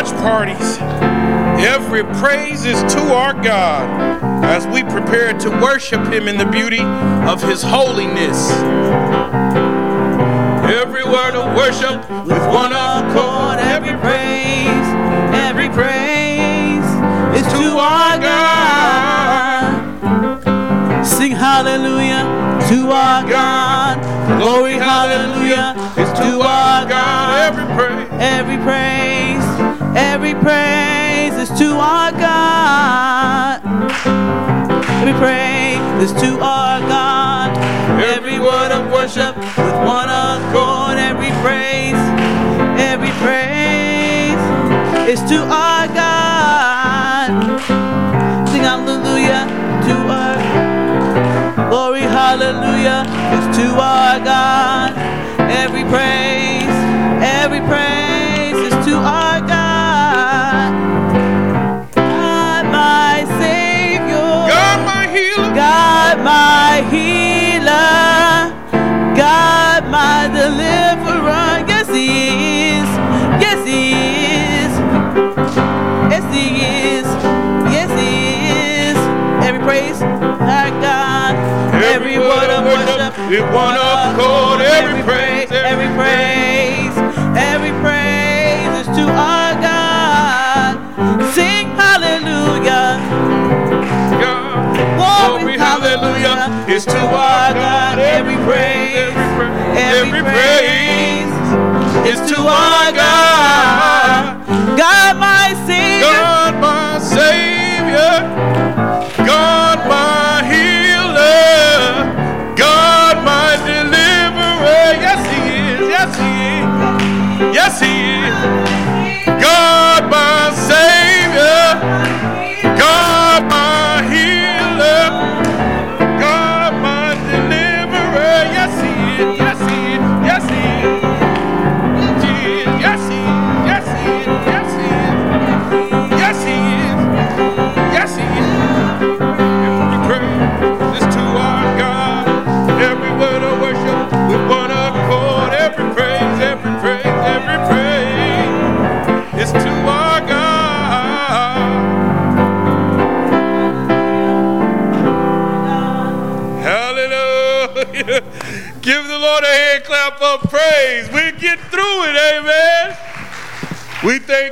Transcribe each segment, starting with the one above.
watch parties. Every praise is to our God as we prepare to worship Him in the beauty of His holiness. Every word of worship with one accord, every praise, every praise is to our God. Sing hallelujah to our God. Glory, hallelujah is to our God. Every praise, every praise, every praise is to our God. Every praise is to our God. Every word of worship with one accord. Every praise, every praise is to our God. Sing hallelujah to our glory. Hallelujah is to our God. Every praise, every praise my healer. God, my deliverer. Yes, He is. Yes, He is. Yes, He is. Yes, He is. Every praise, our God. Every word of worship, with one accord, every praise, every praise, hallelujah is to our God. Every praise, every praise is to our God. God, my Savior. God, my Savior.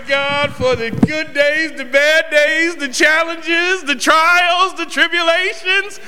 God for the good days, the bad days, the challenges, the trials, the tribulations.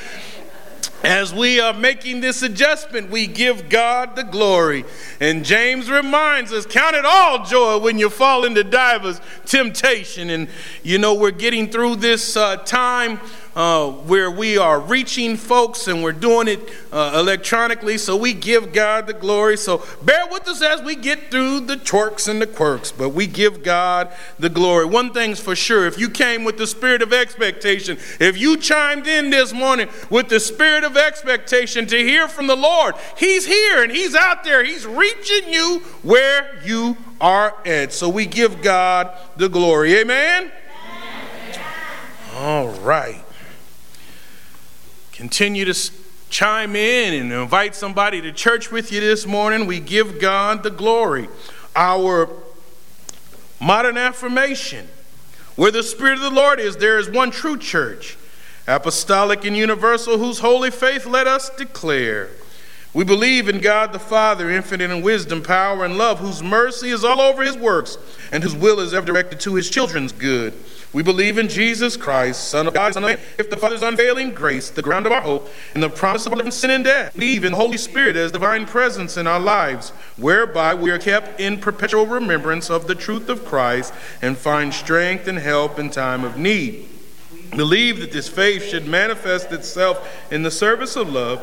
As we are making this adjustment, we give God the glory. And James reminds us count it all joy when you fall into divers temptation. And you know, we're getting through this uh, time uh, where we are reaching folks and we're doing it uh, electronically. So we give God the glory. So bear with us as we get through the twerks and the quirks, but we give God the glory. One thing's for sure if you came with the spirit of expectation, if you chimed in this morning with the spirit of expectation to hear from the Lord, He's here and He's out there. He's reaching you where you are at. So we give God the glory. Amen. All right. Continue to chime in and invite somebody to church with you this morning. We give God the glory. Our modern affirmation where the Spirit of the Lord is, there is one true church, apostolic and universal, whose holy faith let us declare. We believe in God the Father, infinite in wisdom, power, and love, whose mercy is all over his works, and whose will is ever directed to his children's good. We believe in Jesus Christ, Son of God, Son of Man, if the Father's unfailing grace, the ground of our hope, and the promise of living sin and death. Believe in the Holy Spirit as divine presence in our lives, whereby we are kept in perpetual remembrance of the truth of Christ and find strength and help in time of need. Believe that this faith should manifest itself in the service of love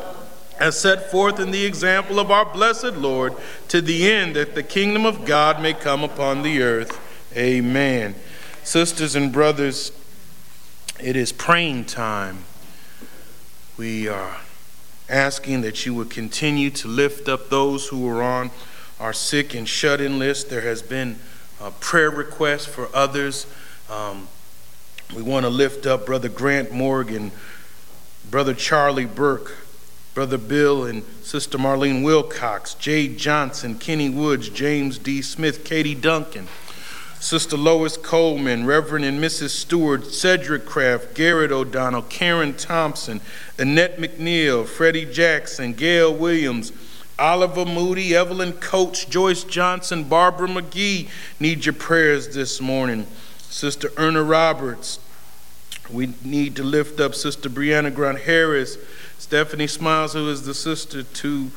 as set forth in the example of our blessed Lord, to the end that the kingdom of God may come upon the earth. Amen. Sisters and brothers, it is praying time. We are asking that you would continue to lift up those who are on our sick and shut in list. There has been a prayer request for others. Um, we want to lift up Brother Grant Morgan, Brother Charlie Burke, Brother Bill and Sister Marlene Wilcox, Jade Johnson, Kenny Woods, James D. Smith, Katie Duncan, Sister Lois Coleman, Reverend and Mrs. Stewart, Cedric Kraft, Garrett O'Donnell, Karen Thompson, Annette McNeil, Freddie Jackson, Gail Williams, Oliver Moody, Evelyn Coates, Joyce Johnson, Barbara McGee need your prayers this morning. Sister Erna Roberts, we need to lift up Sister Brianna Grant Harris, Stephanie Smiles, who is the sister to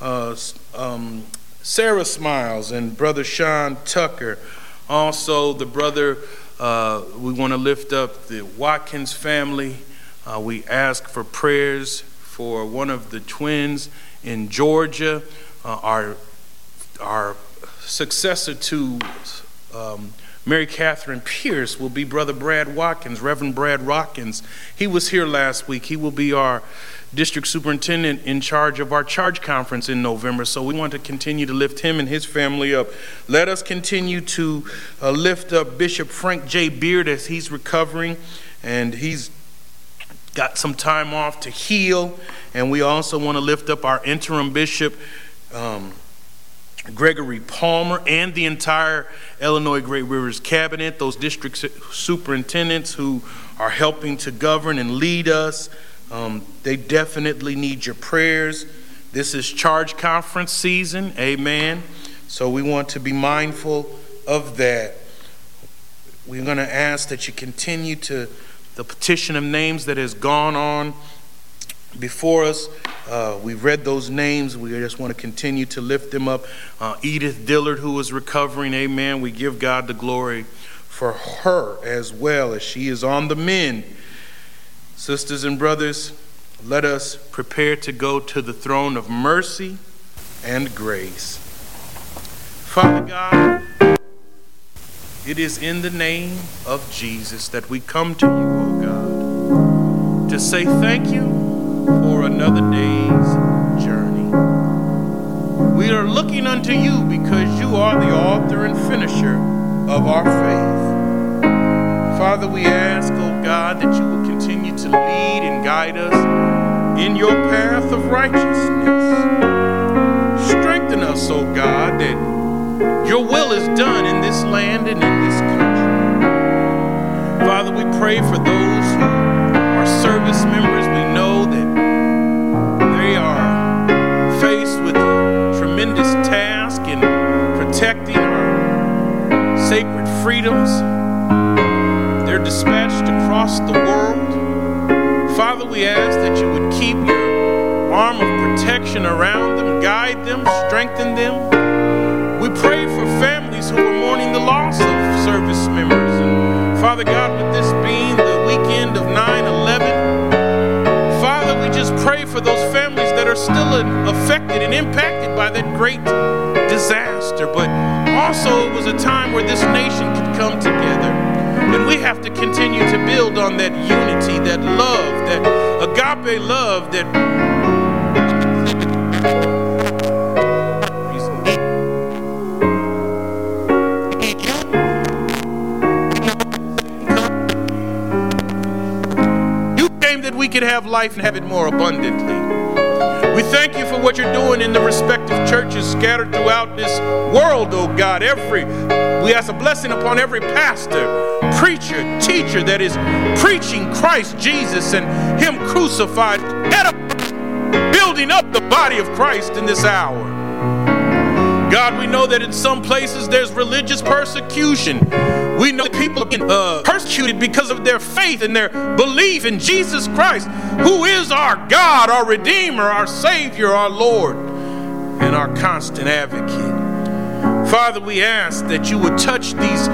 uh, um, Sarah Smiles, and Brother Sean Tucker. Also, the brother, uh, we want to lift up the Watkins family. Uh, we ask for prayers for one of the twins in Georgia, uh, our, our successor to um, Mary Catherine Pierce will be Brother Brad Watkins, Reverend Brad Watkins. He was here last week. He will be our district superintendent in charge of our charge conference in November. So we want to continue to lift him and his family up. Let us continue to uh, lift up Bishop Frank J. Beard as he's recovering and he's got some time off to heal. And we also want to lift up our interim bishop. Um, Gregory Palmer and the entire Illinois Great Rivers cabinet, those district superintendents who are helping to govern and lead us. Um, they definitely need your prayers. This is charge conference season, amen. So we want to be mindful of that. We're going to ask that you continue to the petition of names that has gone on before us. Uh, we've read those names. We just want to continue to lift them up. Uh, Edith Dillard, who is recovering, amen. We give God the glory for her as well as she is on the mend. Sisters and brothers, let us prepare to go to the throne of mercy and grace. Father God, it is in the name of Jesus that we come to you, O God, to say thank you for another day's journey. We are looking unto you because you are the author and finisher of our faith. Father, we ask, oh God, that you will continue to lead and guide us in your path of righteousness. Strengthen us, oh God, that your will is done in this land and in this country. Father, we pray for those who are service members. We know that they are faced with a tremendous task in protecting our sacred freedoms. They're dispatched across the world. Father, we ask that you would keep your arm of protection around them, guide them, strengthen them. We pray for families who are mourning the loss of service members. And Father God, with this being the weekend of 9 11, Father, we just pray for those families that are still affected and impacted by that great disaster. But also, it was a time where this nation could come together. And we have to continue to build on that unity, that love, that agape love that you came that we could have life and have it more abundantly. We thank you for what you're doing in the respective churches scattered throughout this world, oh God. Every we ask a blessing upon every pastor, preacher, teacher that is preaching Christ Jesus and Him crucified, building up the body of Christ in this hour. God, we know that in some places there's religious persecution. We know people are uh, persecuted because of their faith and their belief in Jesus Christ, who is our God, our Redeemer, our Savior, our Lord, and our constant advocate. Father, we ask that you would touch these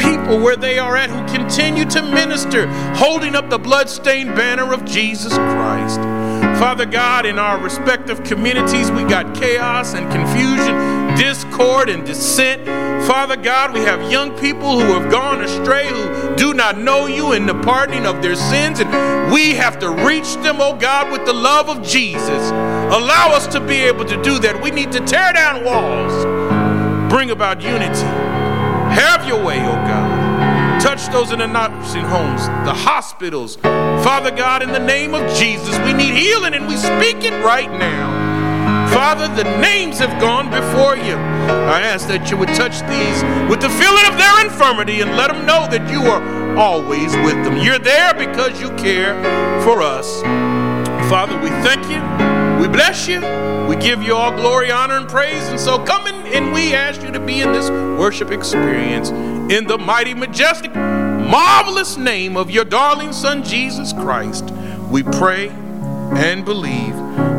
people where they are at who continue to minister, holding up the bloodstained banner of Jesus Christ. Father God, in our respective communities, we got chaos and confusion, discord and dissent. Father God, we have young people who have gone astray, who do not know you in the pardoning of their sins, and we have to reach them, oh God, with the love of Jesus. Allow us to be able to do that. We need to tear down walls, bring about unity. Have your way, oh God. Touch those in the nursing homes, the hospitals. Father God, in the name of Jesus, we need healing and we speak it right now. Father, the names have gone before you. I ask that you would touch these with the feeling of their infirmity and let them know that you are always with them. You're there because you care for us. Father, we thank you. We bless you. We give you all glory, honor, and praise. And so come in and we ask you to be in this worship experience in the mighty, majestic, marvelous name of your darling Son, Jesus Christ. We pray and believe.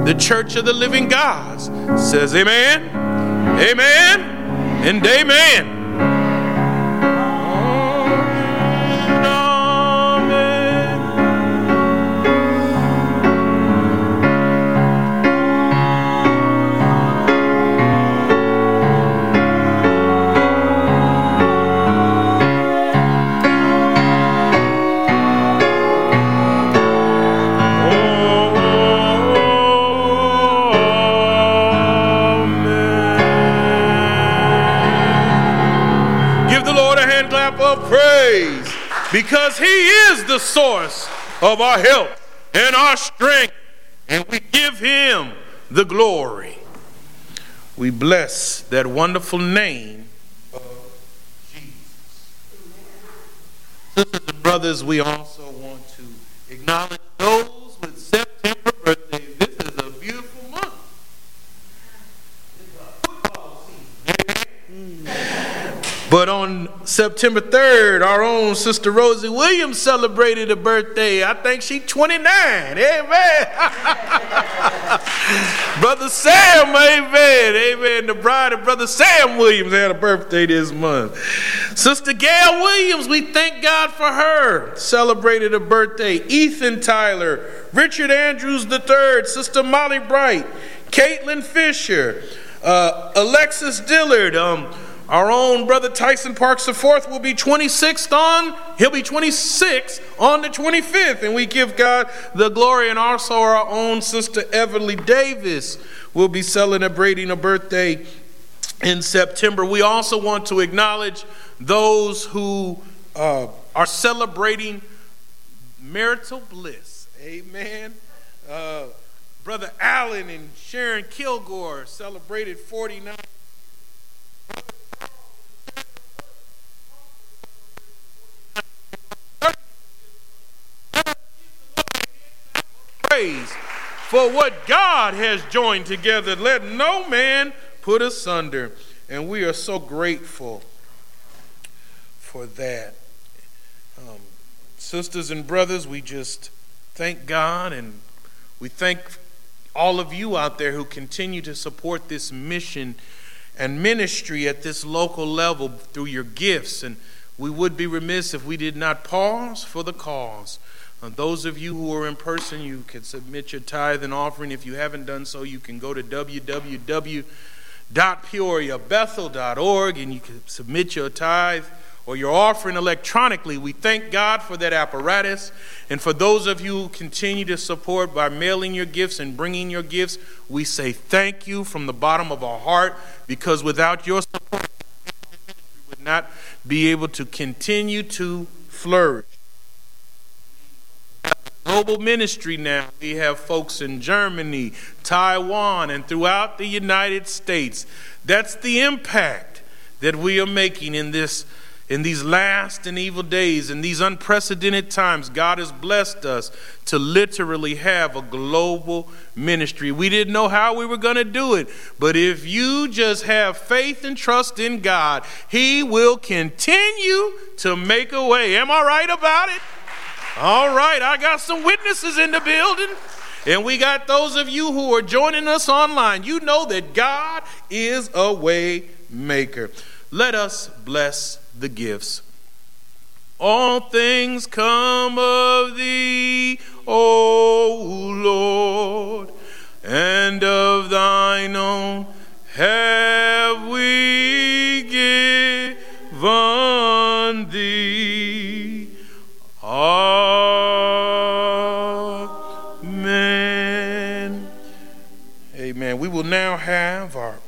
The Church of the Living God says, Amen, Amen, and Amen. Because He is the source of our help and our strength, and we give Him the glory. We bless that wonderful name of Jesus. Sisters and brothers, we also want to acknowledge those with September birthdays. This is a beautiful month. But on September 3rd, our own sister Rosie Williams celebrated a birthday. I think she's 29. Amen. brother Sam, amen. Amen. The bride of Brother Sam Williams had a birthday this month. Sister Gail Williams, we thank God for her, celebrated a birthday. Ethan Tyler, Richard Andrews III, Sister Molly Bright, Caitlin Fisher, uh, Alexis Dillard, um, our own brother Tyson Parks IV will be 26th on, he'll be 26 on the 25th. And we give God the glory. And also our own sister Everly Davis will be celebrating a birthday in September. We also want to acknowledge those who uh, are celebrating marital bliss. Amen. Uh, Brother Allen and Sharon Kilgore celebrated 49 praise for what God has joined together. Let no man put asunder. And we are so grateful for that. Um, sisters and brothers, we just thank God and we thank all of you out there who continue to support this mission and ministry at this local level through your gifts. And we would be remiss if we did not pause for the cause. Uh, those of you who are in person, you can submit your tithe and offering. If you haven't done so, you can go to www.peoriabethel.org and you can submit your tithe or your offering electronically. We thank God for that apparatus. And for those of you who continue to support by mailing your gifts and bringing your gifts, we say thank you from the bottom of our heart because without your support, we would not be able to continue to flourish global ministry now. We have folks in Germany, Taiwan, and throughout the United States. That's the impact that we are making in this in these last and evil days, in these unprecedented times, God has blessed us to literally have a global ministry. We didn't know how we were going to do it, but if you just have faith and trust in God, He will continue to make a way. Am I right about it? All right, I got some witnesses in the building. And we got those of you who are joining us online. You know that God is a way maker. Let us bless the gifts. All things come of thee, O Lord, and of thine own have we given thee. Amen. Amen. We will now have our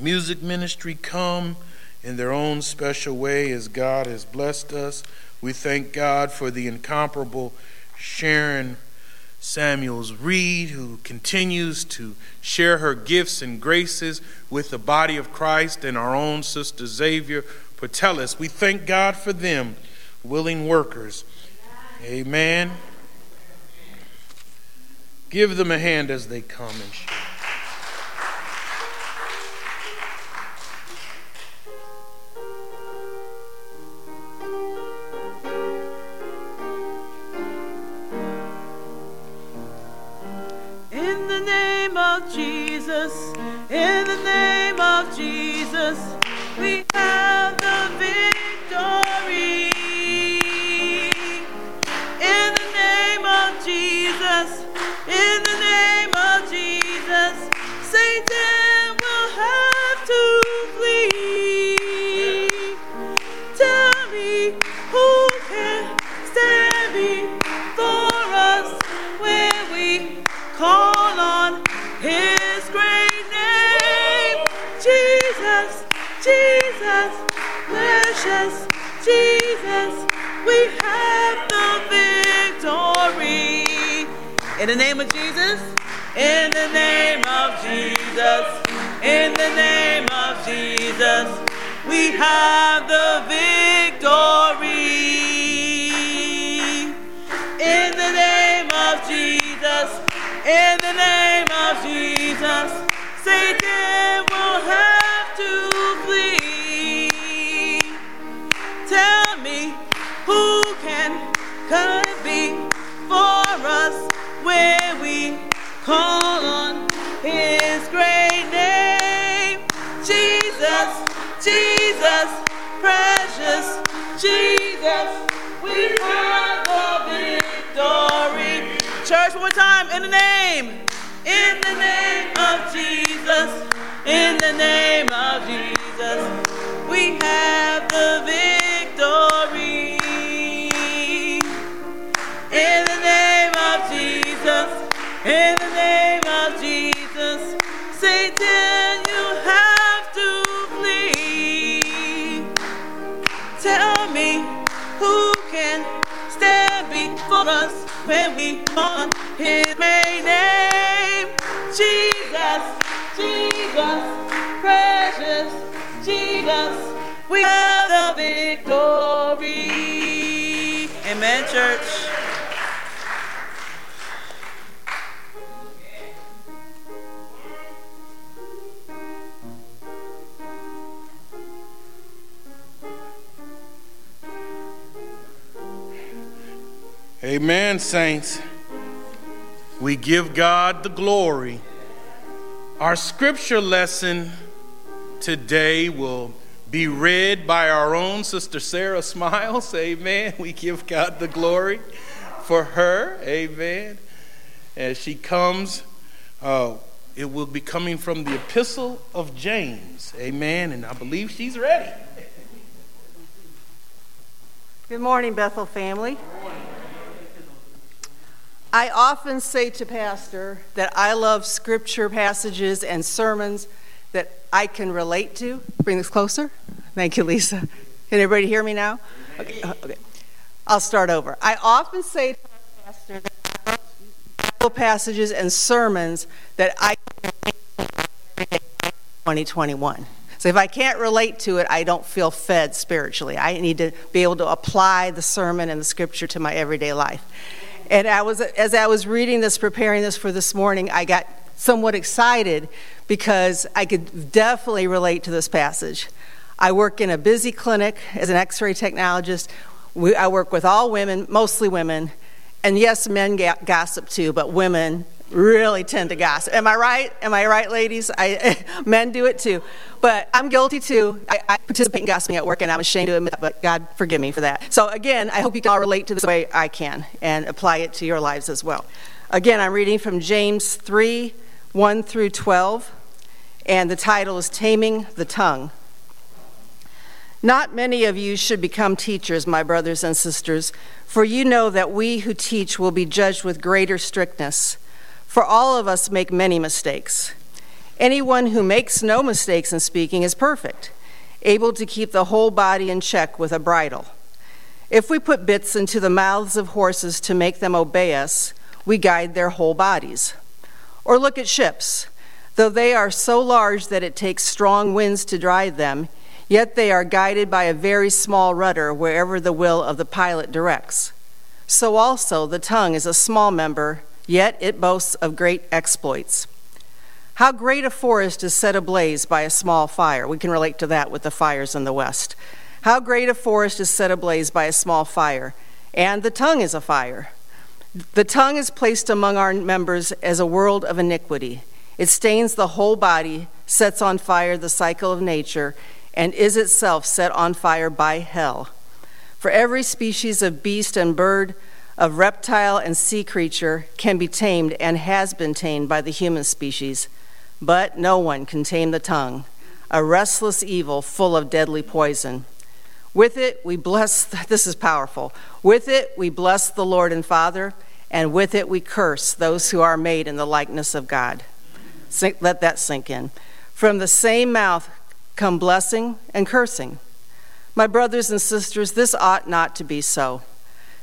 music ministry come in their own special way as God has blessed us. We thank God for the incomparable Sharon Samuels Reed, who continues to share her gifts and graces with the body of Christ, and our own sister Xavier Putelis. We thank God for them, willing workers. Amen. Give them a hand as they come and share. In the name of Jesus, in the name of Jesus, we have the victory. Jesus, Satan will have to plead. Tell me who can stand before us when we call on his great name. Jesus, Jesus, bless us, Jesus, we have the victory. In the name of Jesus, in the name of Jesus, in the name of Jesus, we have the victory. In the name of Jesus, in the name of Jesus, Satan will have to flee. Tell me who can come before us when we call on his great name. Jesus, Jesus, precious Jesus, we have the victory. Church, one time, in the name, in the name of Jesus, in the name of Jesus, we have the victory. When we call his great name. Jesus, Jesus, precious Jesus, we have the victory. Amen, church. Amen, saints. We give God the glory. Our scripture lesson today will be read by our own Sister Sarah Smiles. Amen. We give God the glory for her. Amen. As she comes, uh, it will be coming from the Epistle of James. Amen. And I believe she's ready. Good morning, Bethel family. I often say to Pastor that I love scripture passages and sermons that I can relate to. Bring this closer. Thank you, Lisa. Can everybody hear me now? Okay. uh, okay. I'll start over. I often say to Pastor that I love Bible passages and sermons that I can relate to 2021. So if I can't relate to it, I don't feel fed spiritually. I need to be able to apply the sermon and the scripture to my everyday life. And I was, as I was reading this, preparing this for this morning, I got somewhat excited because I could definitely relate to this passage. I work in a busy clinic as an x ray technologist. We, I work with all women, mostly women. And yes, men gossip too, but women really tend to gossip. Am I right? Am I right, ladies? I, men do it too. But I'm guilty too. I, I participate in gossiping at work, and I'm ashamed to admit that, but God forgive me for that. So, again, I hope you can all relate to this way I can and apply it to your lives as well. Again, I'm reading from James 3 1 through 12, and the title is Taming the Tongue. Not many of you should become teachers, my brothers and sisters, for you know that we who teach will be judged with greater strictness. For all of us make many mistakes. Anyone who makes no mistakes in speaking is perfect, able to keep the whole body in check with a bridle. If we put bits into the mouths of horses to make them obey us, we guide their whole bodies. Or look at ships. Though they are so large that it takes strong winds to drive them, Yet they are guided by a very small rudder wherever the will of the pilot directs. So also the tongue is a small member, yet it boasts of great exploits. How great a forest is set ablaze by a small fire. We can relate to that with the fires in the West. How great a forest is set ablaze by a small fire. And the tongue is a fire. The tongue is placed among our members as a world of iniquity. It stains the whole body, sets on fire the cycle of nature, and is itself set on fire by hell. For every species of beast and bird, of reptile and sea creature can be tamed and has been tamed by the human species, but no one can tame the tongue, a restless evil full of deadly poison. With it we bless, this is powerful. With it we bless the Lord and Father, and with it we curse those who are made in the likeness of God. Let that sink in. From the same mouth come blessing and cursing. My brothers and sisters, this ought not to be so.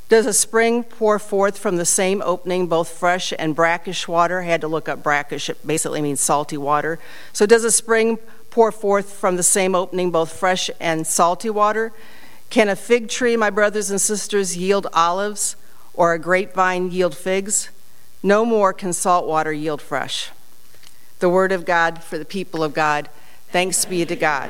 Does a spring pour forth from the same opening both fresh and brackish water? I had to look up brackish, it basically means salty water. So, does a spring pour forth from the same opening both fresh and salty water? Can a fig tree, my brothers and sisters, yield olives, or a grapevine yield figs? No more can salt water yield fresh. The word of God for the people of God. Thanks be to God.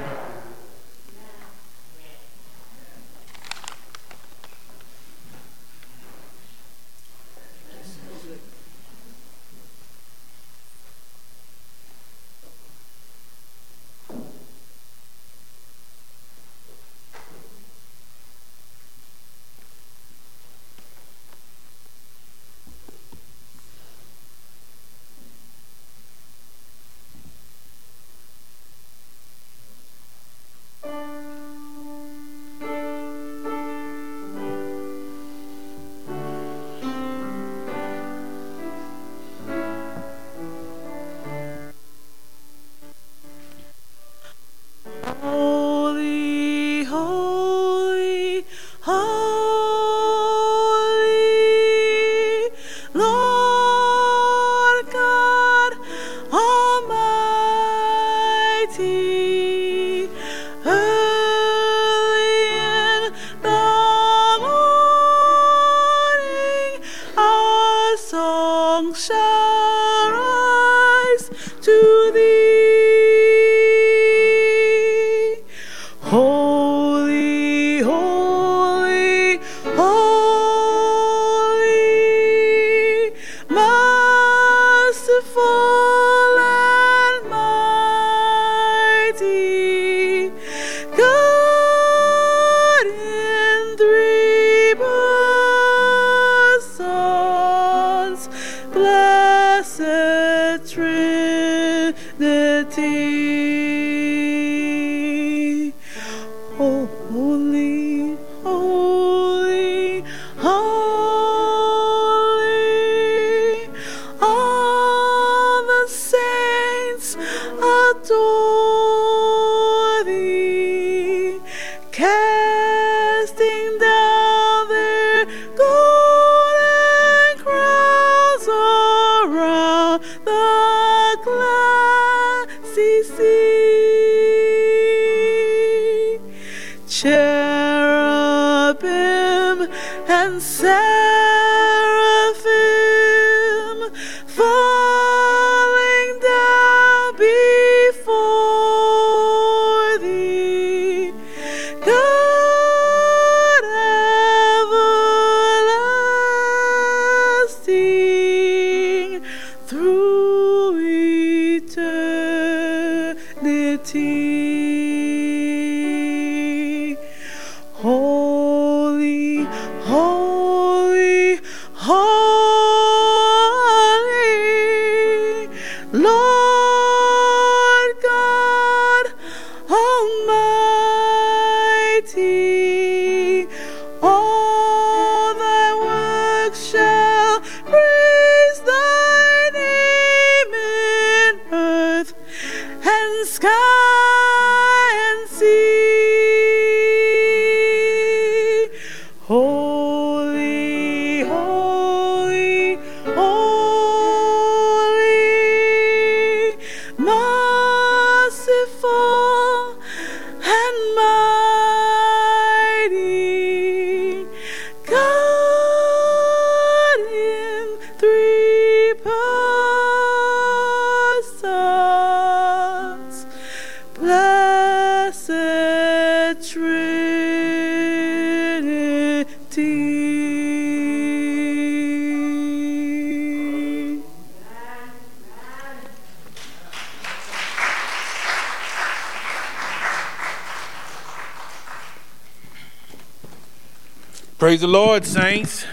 Praise the Lord, saints.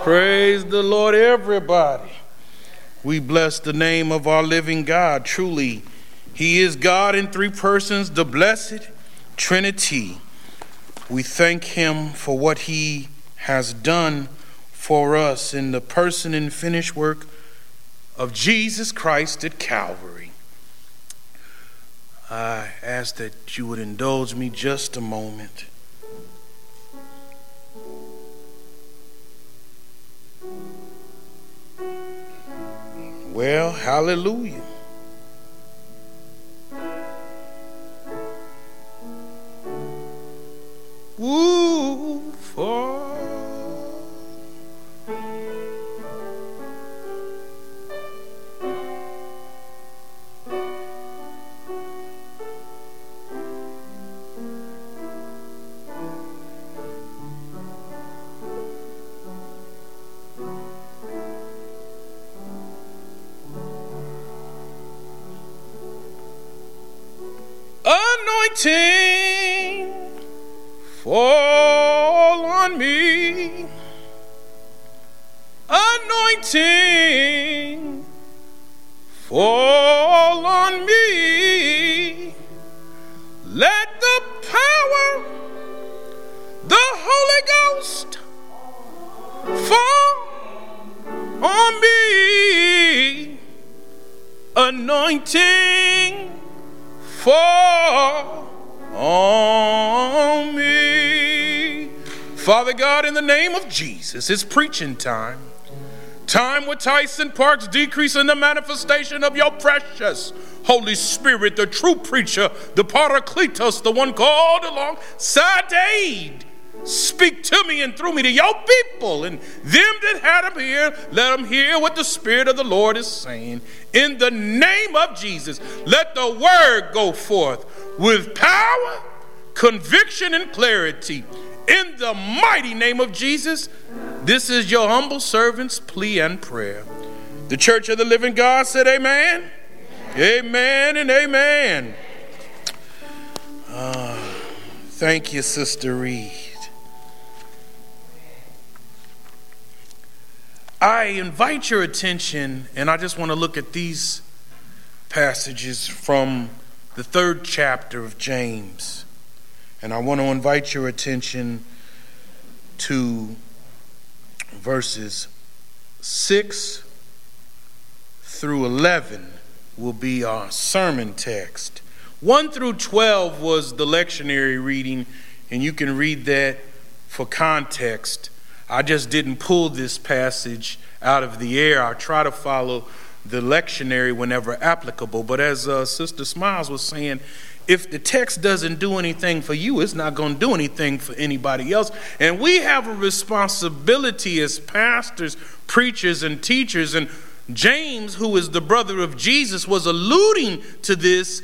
Praise the Lord, everybody. We bless the name of our living God. Truly, He is God in three persons, the blessed Trinity. We thank Him for what He has done for us in the person and finished work of Jesus Christ at Calvary. I ask that you would indulge me just a moment. Well, hallelujah. Anointing fall on me. Father God, in the name of Jesus, it's preaching time. Time with Tyson Parks decrease in the manifestation of your precious Holy Spirit, the true preacher, the Paracletos, the one called to aid. Speak to me and through me to your people and them that had them here, let them hear what the Spirit of the Lord is saying. In the name of Jesus, let the word go forth with power, conviction, and clarity. In the mighty name of Jesus, this is your humble servant's plea and prayer. The church of the living God said, Amen. Amen, and amen. Uh, thank you, Sister Reed. I invite your attention, and I just want to look at these passages from the third chapter of James. And I want to invite your attention to verses 6 through 11 will be our sermon text. 1 through 12 was the lectionary reading, and you can read that for context. I just didn't pull this passage out of the air. I try to follow the lectionary whenever applicable. But as uh, Sister Smiles was saying, if the text doesn't do anything for you, it's not going to do anything for anybody else. And we have a responsibility as pastors, preachers, and teachers. And James, who is the brother of Jesus, was alluding to this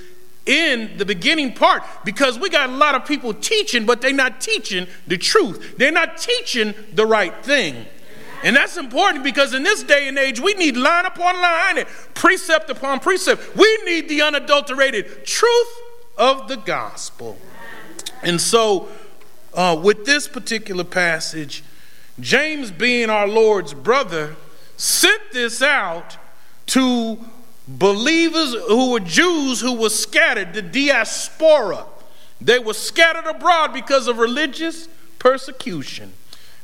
in the beginning part because we got a lot of people teaching, but they're not teaching the truth. They're not teaching the right thing. And that's important because in this day and age, we need line upon line and precept upon precept. We need the unadulterated truth of the gospel. And so, uh, with this particular passage, James, being our Lord's brother, sent this out to believers who were Jews who were scattered, the diaspora. They were scattered abroad because of religious persecution.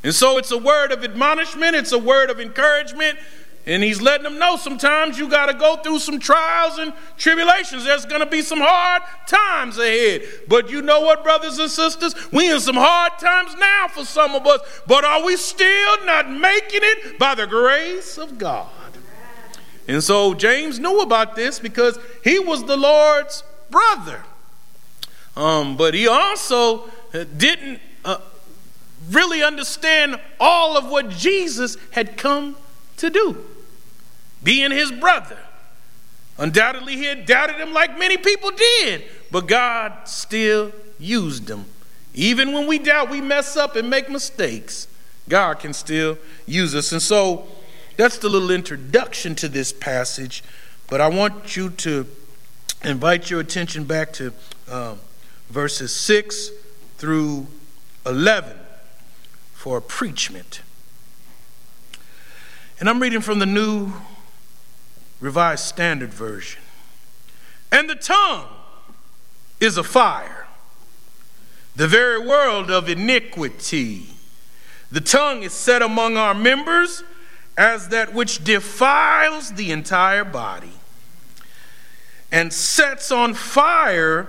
And so it's a word of admonishment, it's a word of encouragement. And he's letting them know sometimes you got to go through some trials and tribulations. There's going to be some hard times ahead. But you know what, brothers and sisters? We in some hard times now for some of us. But are we still not making it by the grace of God? And so James knew about this because he was the Lord's brother. Um, but he also didn't uh, really understand all of what Jesus had come to do, being his brother. Undoubtedly, he had doubted him like many people did, but God still used him. Even when we doubt, we mess up and make mistakes, God can still use us. And so, that's the little introduction to this passage, but I want you to invite your attention back to uh, verses 6 through 11 for a preachment. And I'm reading from the New Revised Standard Version. And the tongue is a fire, the very world of iniquity. The tongue is set among our members as that which defiles the entire body and sets on fire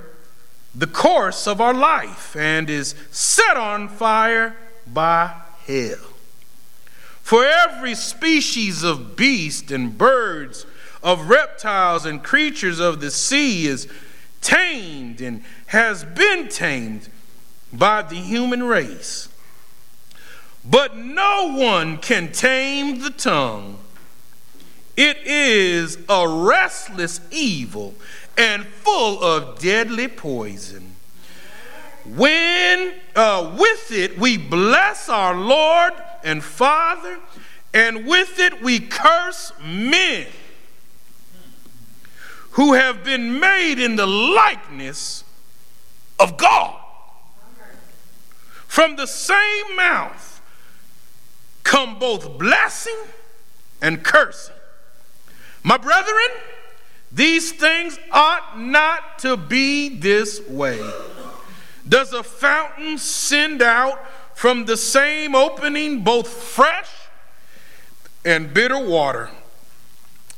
the course of our life and is set on fire by hell. For every species of beast and birds, of reptiles and creatures of the sea is tamed and has been tamed by the human race. But no one can tame the tongue. It is a restless evil and full of deadly poison. When uh, with it we bless our Lord and Father, and with it we curse men who have been made in the likeness of God. From the same mouth come both blessing and cursing. My brethren, these things ought not to be this way. Does a fountain send out from the same opening both fresh and bitter water?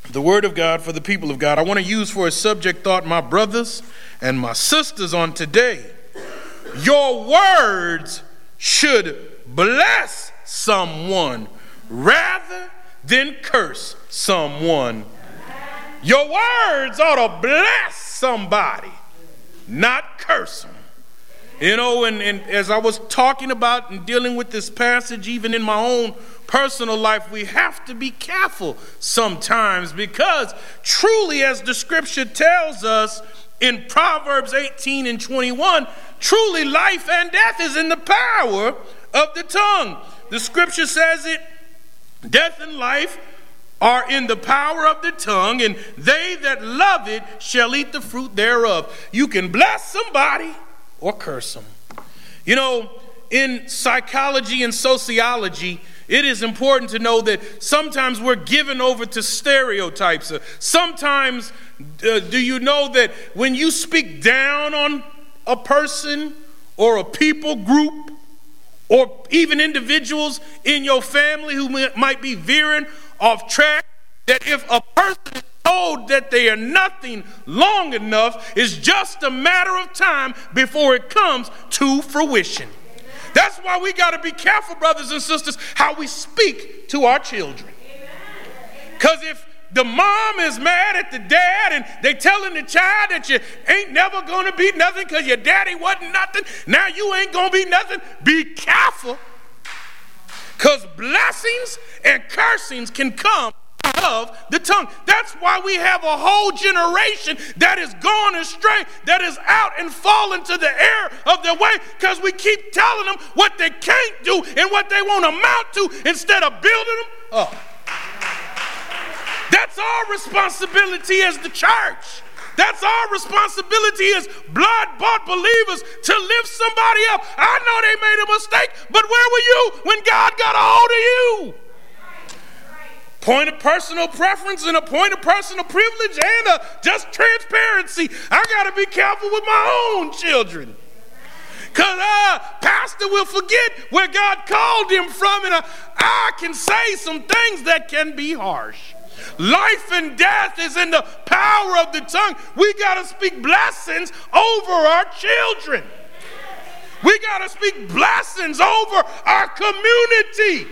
The word of God for the people of God. I want to use for a subject thought my brothers and my sisters on today. Your words should bless someone rather than curse someone. Your words ought to bless somebody, not curse them. You know, and, and as I was talking about and dealing with this passage, even in my own personal life, we have to be careful sometimes because truly, as the scripture tells us in Proverbs 18 and 21, truly life and death is in the power of the tongue. The scripture says it death and life are in the power of the tongue, and they that love it shall eat the fruit thereof. You can bless somebody or curse them. You know, in psychology and sociology, it is important to know that sometimes we're given over to stereotypes. Sometimes, uh, do you know that when you speak down on a person or a people group, or even individuals in your family who might be veering off track, that if a person is told that they are nothing long enough, it's just a matter of time before it comes to fruition. That's why we got to be careful, brothers and sisters, how we speak to our children. Because if the mom is mad at the dad and they telling the child that you ain't never gonna be nothing because your daddy wasn't nothing, now you ain't gonna be nothing, be careful. Because blessings and cursings can come of the tongue. That's why we have a whole generation that is gone astray, that is out and fallen to the air of their way because we keep telling them what they can't do and what they won't amount to instead of building them up. That's our responsibility as the church. That's our responsibility as blood bought believers to lift somebody up. I know they made a mistake, but where were you when God got a hold of you? Point of personal preference and a point of personal privilege and a just transparency. I got to be careful with my own children. Because uh, pastor will forget where God called him from, and uh, I can say some things that can be harsh. Life and death is in the power of the tongue. We got to speak blessings over our children. We got to speak blessings over our community.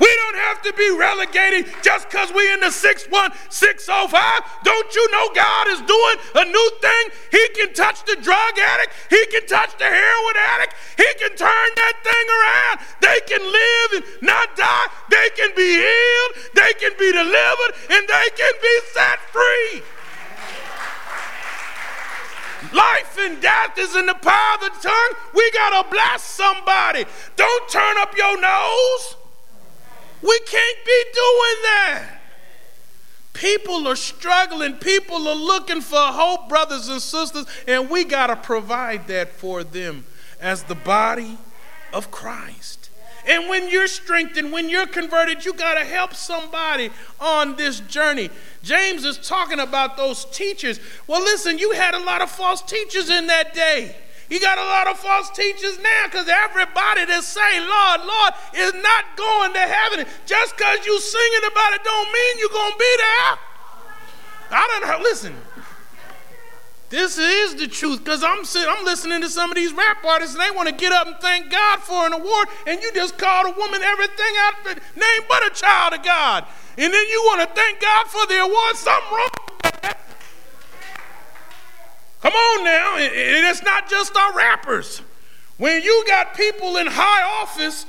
We don't have to be relegated just because we're in the 61605. Don't you know God is doing a new thing? He can touch the drug addict, He can touch the heroin addict, He can turn that thing around. They can live and not die, they can be healed, they can be delivered, and they can be set free. Life and death is in the power of the tongue. We got to bless somebody. Don't turn up your nose. We can't be doing that. People are struggling. People are looking for hope, brothers and sisters, and we got to provide that for them as the body of Christ. And when you're strengthened, when you're converted, you got to help somebody on this journey. James is talking about those teachers. Well, listen, you had a lot of false teachers in that day. You got a lot of false teachers now because everybody that's saying, Lord, Lord, is not going to heaven. Just because you singing about it don't mean you're going to be there. I don't know. Listen, this is the truth because I'm sitting, I'm listening to some of these rap artists and they want to get up and thank God for an award, and you just called a woman everything out but name but a child of God, and then you want to thank God for the award. Something wrong. Come on now, and it's not just our rappers. When you got people in high office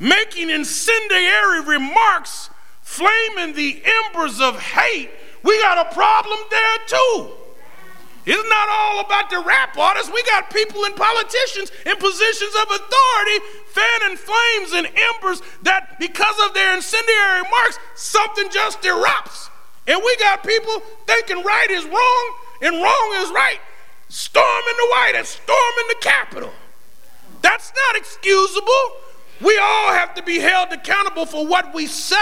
making incendiary remarks, flaming the embers of hate, we got a problem there too. It's not all about the rap artists. We got people and politicians in positions of authority fanning flames and embers that, because of their incendiary remarks, something just erupts. And we got people thinking right is wrong and wrong is right, storming the White House, storming the Capitol. That's not excusable. We all have to be held accountable for what we say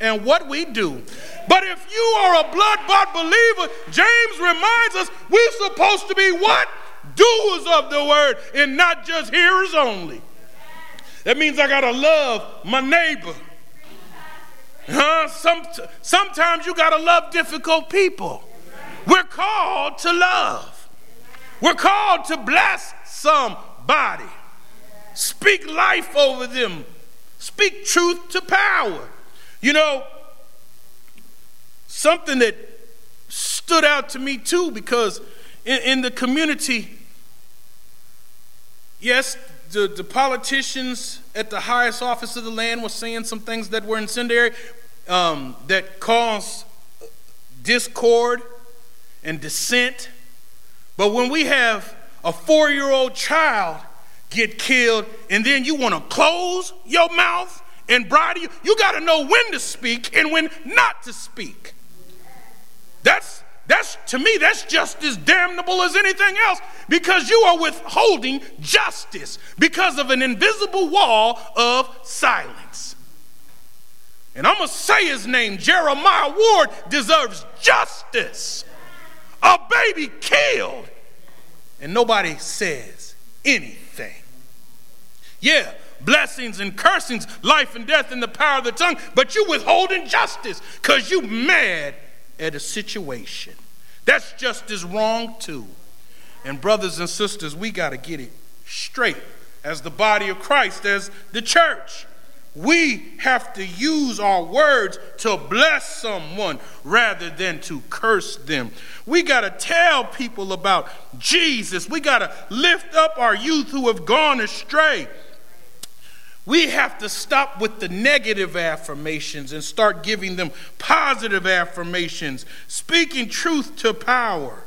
and what we do. But if you are a blood bought believer, James reminds us we're supposed to be what? Doers of the word and not just hearers only. That means I got to love my neighbor. Huh? Some, sometimes you got to love difficult people. We're called to love, we're called to bless somebody. Speak life over them. Speak truth to power. You know, something that stood out to me too, because in, in the community, yes, the, the politicians at the highest office of the land were saying some things that were incendiary, um, that caused discord and dissent. But when we have a four year old child get killed, and then you want to close your mouth and bridle you. You got to know when to speak and when not to speak. That's that's to me that's just as damnable as anything else because you are withholding justice because of an invisible wall of silence. And I'm going to say his name. Jeremiah Ward deserves justice. A baby killed. And nobody says anything. Yeah, blessings and cursings, life and death in the power of the tongue, but you withholding justice because you mad at a situation. That's just as wrong too. And brothers and sisters, we got to get it straight as the body of Christ, as the church. We have to use our words to bless someone rather than to curse them. We got to tell people about Jesus. We got to lift up our youth who have gone astray. We have to stop with the negative affirmations and start giving them positive affirmations, speaking truth to power.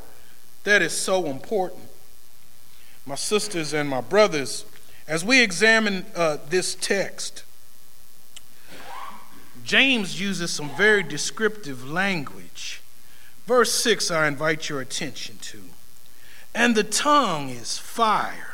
That is so important. My sisters and my brothers, as we examine uh, this text, James uses some very descriptive language. Verse 6, I invite your attention to. And the tongue is fire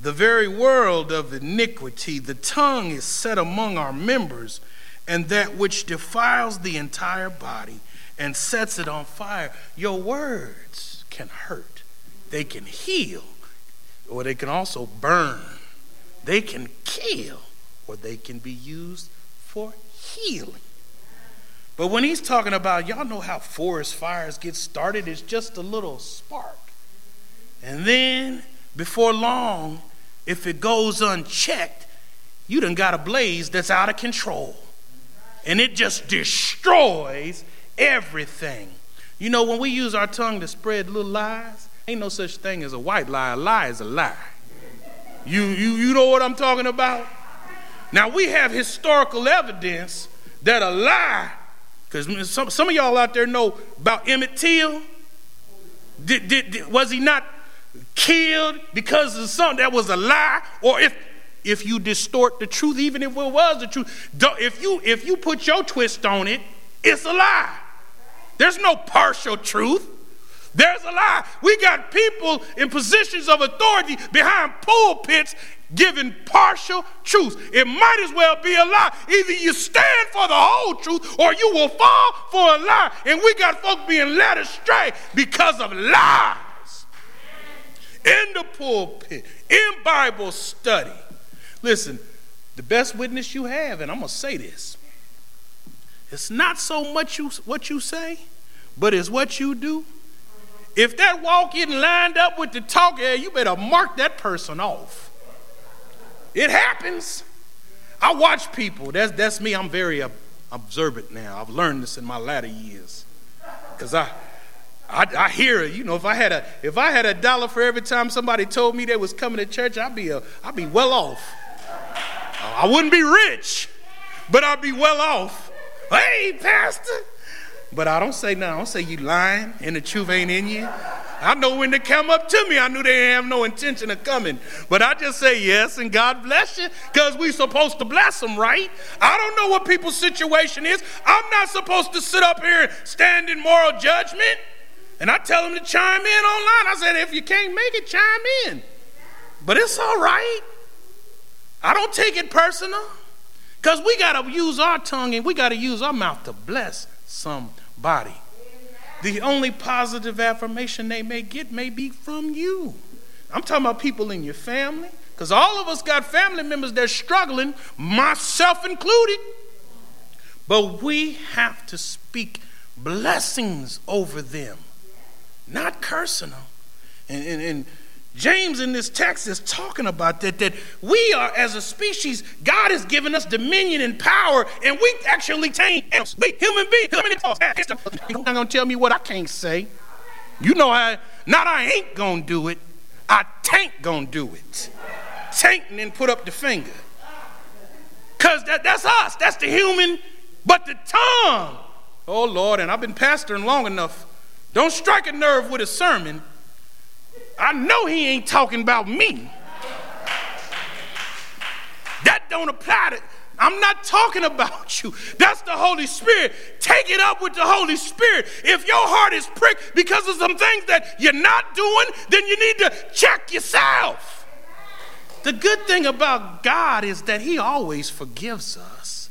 the very world of iniquity, the tongue is set among our members, and that which defiles the entire body and sets it on fire. Your words can hurt, they can heal, or they can also burn. They can kill, or they can be used for healing. But when he's talking about, y'all know how forest fires get started, it's just a little spark. And then, before long, if it goes unchecked, you done got a blaze that's out of control. And it just destroys everything. You know, when we use our tongue to spread little lies, ain't no such thing as a white lie. A lie is a lie. You, you, you know what I'm talking about? Now, we have historical evidence that a lie, because some, some of y'all out there know about Emmett Till. Did, did, did, was he not killed because of something that was a lie, or if if you distort the truth, even if it was the truth, if you if you put your twist on it, it's a lie. There's no partial truth. There's a lie. We got people in positions of authority behind pulpits giving partial truth. It might as well be a lie. Either you stand for the whole truth or you will fall for a lie. And we got folks being led astray because of lies. In the pulpit, in Bible study. Listen, the best witness you have, and I'm going to say this, it's not so much you, what you say, but it's what you do. If that walk isn't lined up with the talk, yeah, you better mark that person off. It happens. I watch people. That's, that's me. I'm very observant now. I've learned this in my latter years. Because I, I, I hear it. You know, if I had a if I had a dollar for every time somebody told me they was coming to church, I'd be a I'd be well off. I wouldn't be rich, but I'd be well off. Hey, pastor. But I don't say no. I don't say you lying and the truth ain't in you. I know when they come up to me, I knew they didn't have no intention of coming. But I just say yes and God bless you because we supposed to bless them, right? I don't know what people's situation is. I'm not supposed to sit up here and stand in moral judgment. And I tell them to chime in online. I said, if you can't make it, chime in. But it's all right. I don't take it personal because we got to use our tongue and we got to use our mouth to bless somebody. The only positive affirmation they may get may be from you. I'm talking about people in your family because all of us got family members that are struggling, myself included. But we have to speak blessings over them, not cursing them. And, and, and James in this text is talking about that, that we are, as a species, God has given us dominion and power, and we actually tame animals. We human beings. You're not to tell me what I can't say. You know, I, not I ain't to do it. I tank to do it. Tank and put up the finger. Because that, that's us. That's the human. But the tongue, oh Lord, and I've been pastoring long enough. Don't strike a nerve with a sermon I know he ain't talking about me. That don't apply to I'm not talking about you. That's the Holy Spirit. Take it up with the Holy Spirit. If your heart is pricked because of some things that you're not doing, then you need to check yourself. The good thing about God is that He always forgives us.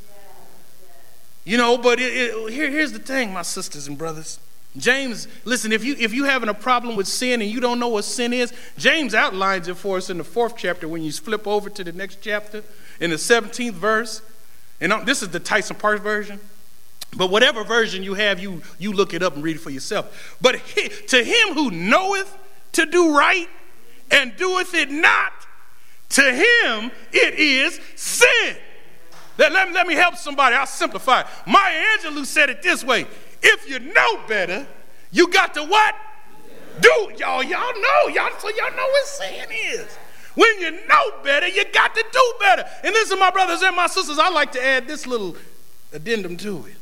You know, but it, it, here, here's the thing, my sisters and brothers. James, listen, if you if you having a problem with sin and you don't know what sin is, James outlines it for us in the fourth chapter when you flip over to the next chapter in the 17th verse. And this is the Tyson Park version. But whatever version you have, you you look it up and read it for yourself. But he, to him who knoweth to do right and doeth it not, to him it is sin. Let, let, let me help somebody. I'll simplify. Maya Angelou said it this way if you know better, you got to what? Do y'all, y'all know, y'all, so y'all know what sin is. When you know better, you got to do better. And listen, my brothers and my sisters, I like to add this little addendum to it.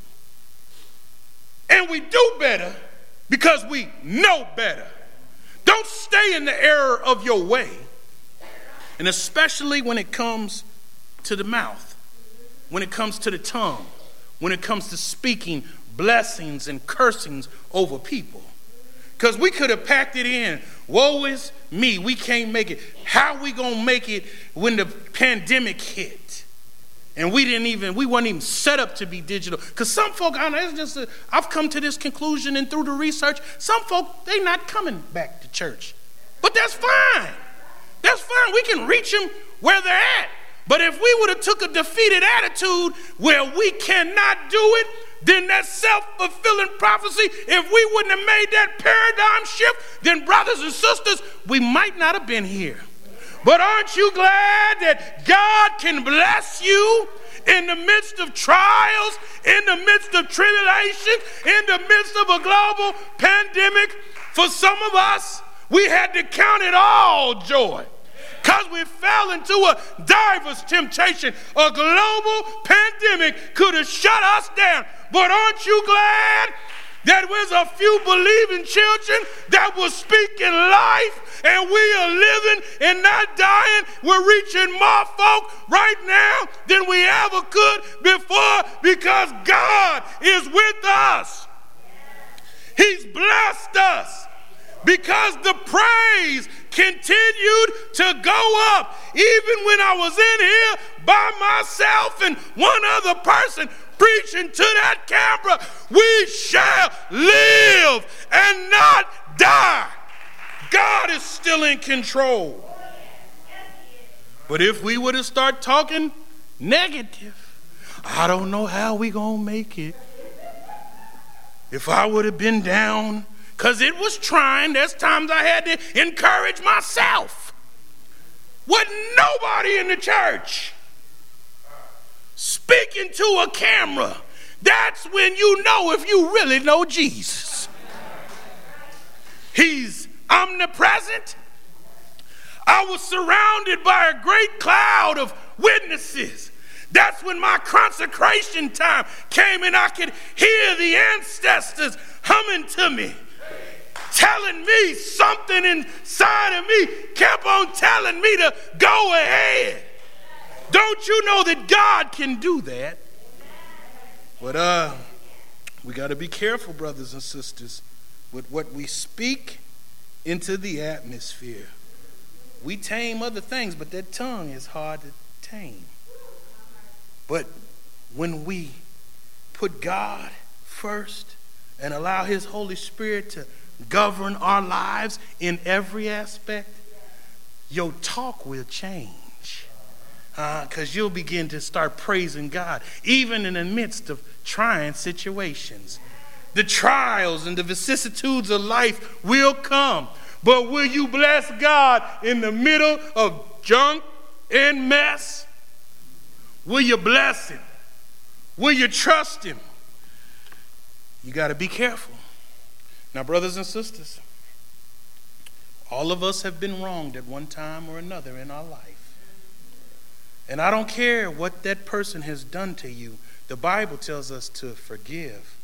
And we do better because we know better. Don't stay in the error of your way. And especially when it comes to the mouth, when it comes to the tongue, when it comes to speaking blessings and cursings over people. Because we could have packed it in. Woe is me. We can't make it. How we going to make it when the pandemic hit? And we didn't even, we weren't even set up to be digital. Because some folk, I know, it's just, a, I've come to this conclusion and through the research, some folk, they not coming back to church. But that's fine. That's fine. We can reach them where they're at. But if we would have took a defeated attitude where we cannot do it, then that self-fulfilling prophecy, if we wouldn't have made that paradigm shift, then brothers and sisters, we might not have been here. But aren't you glad that God can bless you in the midst of trials, in the midst of tribulation, in the midst of a global pandemic? For some of us, we had to count it all joy because we fell into a diverse temptation. A global pandemic could have shut us down. But aren't you glad that there's a few believing children that will speak in life and we are living and not dying? We're reaching more folk right now than we ever could before because God is with us. He's blessed us because the praise continued to go up. Even when I was in here by myself and one other person preaching to that camera, we shall live and not die. God is still in control. But if we were to start talking negative, I don't know how we to make it. If I would have been down, because it was trying, there's times I had to encourage myself. Wasn't nobody in the church speaking to a camera. That's when you know if you really know Jesus. He's omnipresent. I was surrounded by a great cloud of witnesses. That's when my consecration time came and I could hear the ancestors humming to me, telling me something inside of me kept on telling me to go ahead. Don't you know that God can do that? But uh we got to be careful brothers and sisters with what we speak into the atmosphere. We tame other things, but that tongue is hard to tame. But when we put God first and allow His Holy Spirit to govern our lives in every aspect, your talk will change. Because uh, you'll begin to start praising God, even in the midst of trying situations. The trials and the vicissitudes of life will come. But will you bless God in the middle of junk and mess? Will you bless Him? Will you trust Him? You got to be careful. Now, brothers and sisters, all of us have been wronged at one time or another in our life. And I don't care what that person has done to you, the Bible tells us to forgive.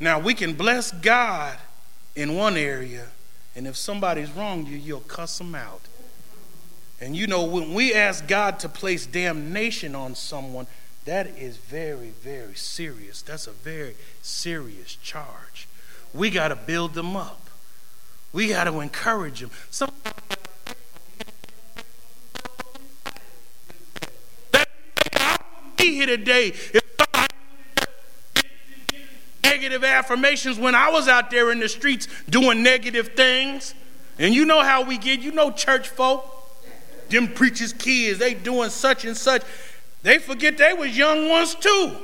Now, we can bless God in one area, and if somebody's wronged you, you'll cuss them out. And you know, when we ask God to place damnation on someone, that is very, very serious. That's a very serious charge. We got to build them up. We got to encourage them. Some be here today if negative affirmations when I was out there in the streets doing negative things. And you know how we get, you know, church folk them preachers' kids, they doing such and such. They forget they was young ones too.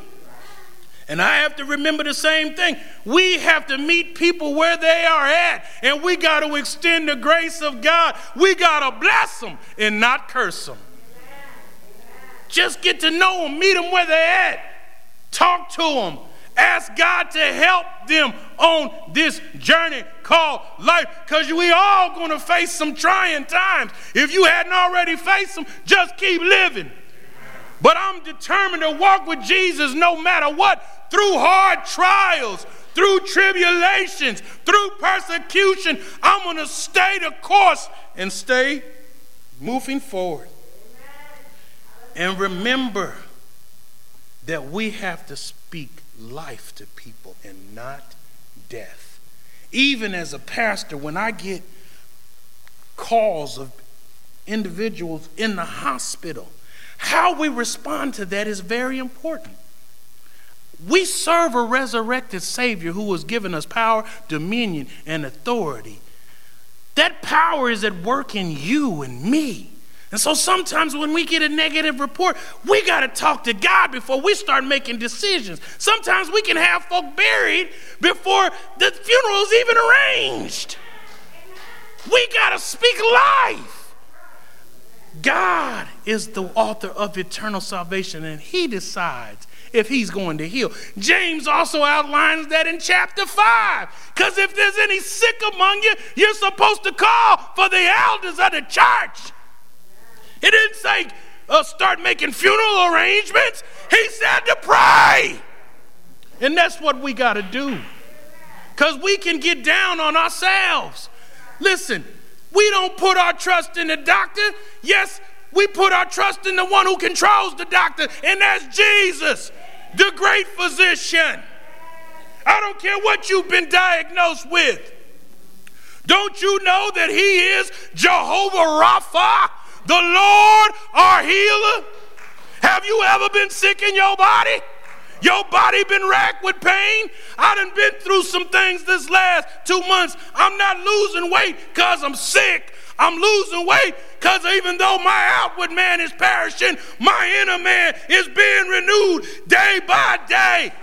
And I have to remember the same thing. We have to meet people where they are at, and we got to extend the grace of God. We got to bless them and not curse them. Just get to know them, meet them where they're at, talk to them, Ask God to help them on this journey called life because we all going to face some trying times. If you hadn't already faced them, just keep living. But I'm determined to walk with Jesus no matter what, through hard trials, through tribulations, through persecution. I'm going to stay the course and stay moving forward. And remember that we have to speak life to people and not death. Even as a pastor, when I get calls of individuals in the hospital, how we respond to that is very important. We serve a resurrected Savior who has given us power, dominion, and authority. That power is at work in you and me. And so sometimes when we get a negative report, we got to talk to God before we start making decisions. Sometimes we can have folk buried before the funeral is even arranged. We got to speak life. God is the author of eternal salvation, and He decides if He's going to heal. James also outlines that in chapter 5. Because if there's any sick among you, you're supposed to call for the elders of the church he didn't say uh, start making funeral arrangements. He said to pray. And that's what we got to do. Because we can get down on ourselves. Listen, we don't put our trust in the doctor. Yes, we put our trust in the one who controls the doctor, and that's Jesus, the great physician. I don't care what you've been diagnosed with. Don't you know that He is Jehovah Rapha, the Lord our healer? Have you ever been sick in your body? Your body been racked with pain? I done been through some things this last two months. I'm not losing weight because I'm sick. I'm losing weight because even though my outward man is perishing, my inner man is being renewed day by day.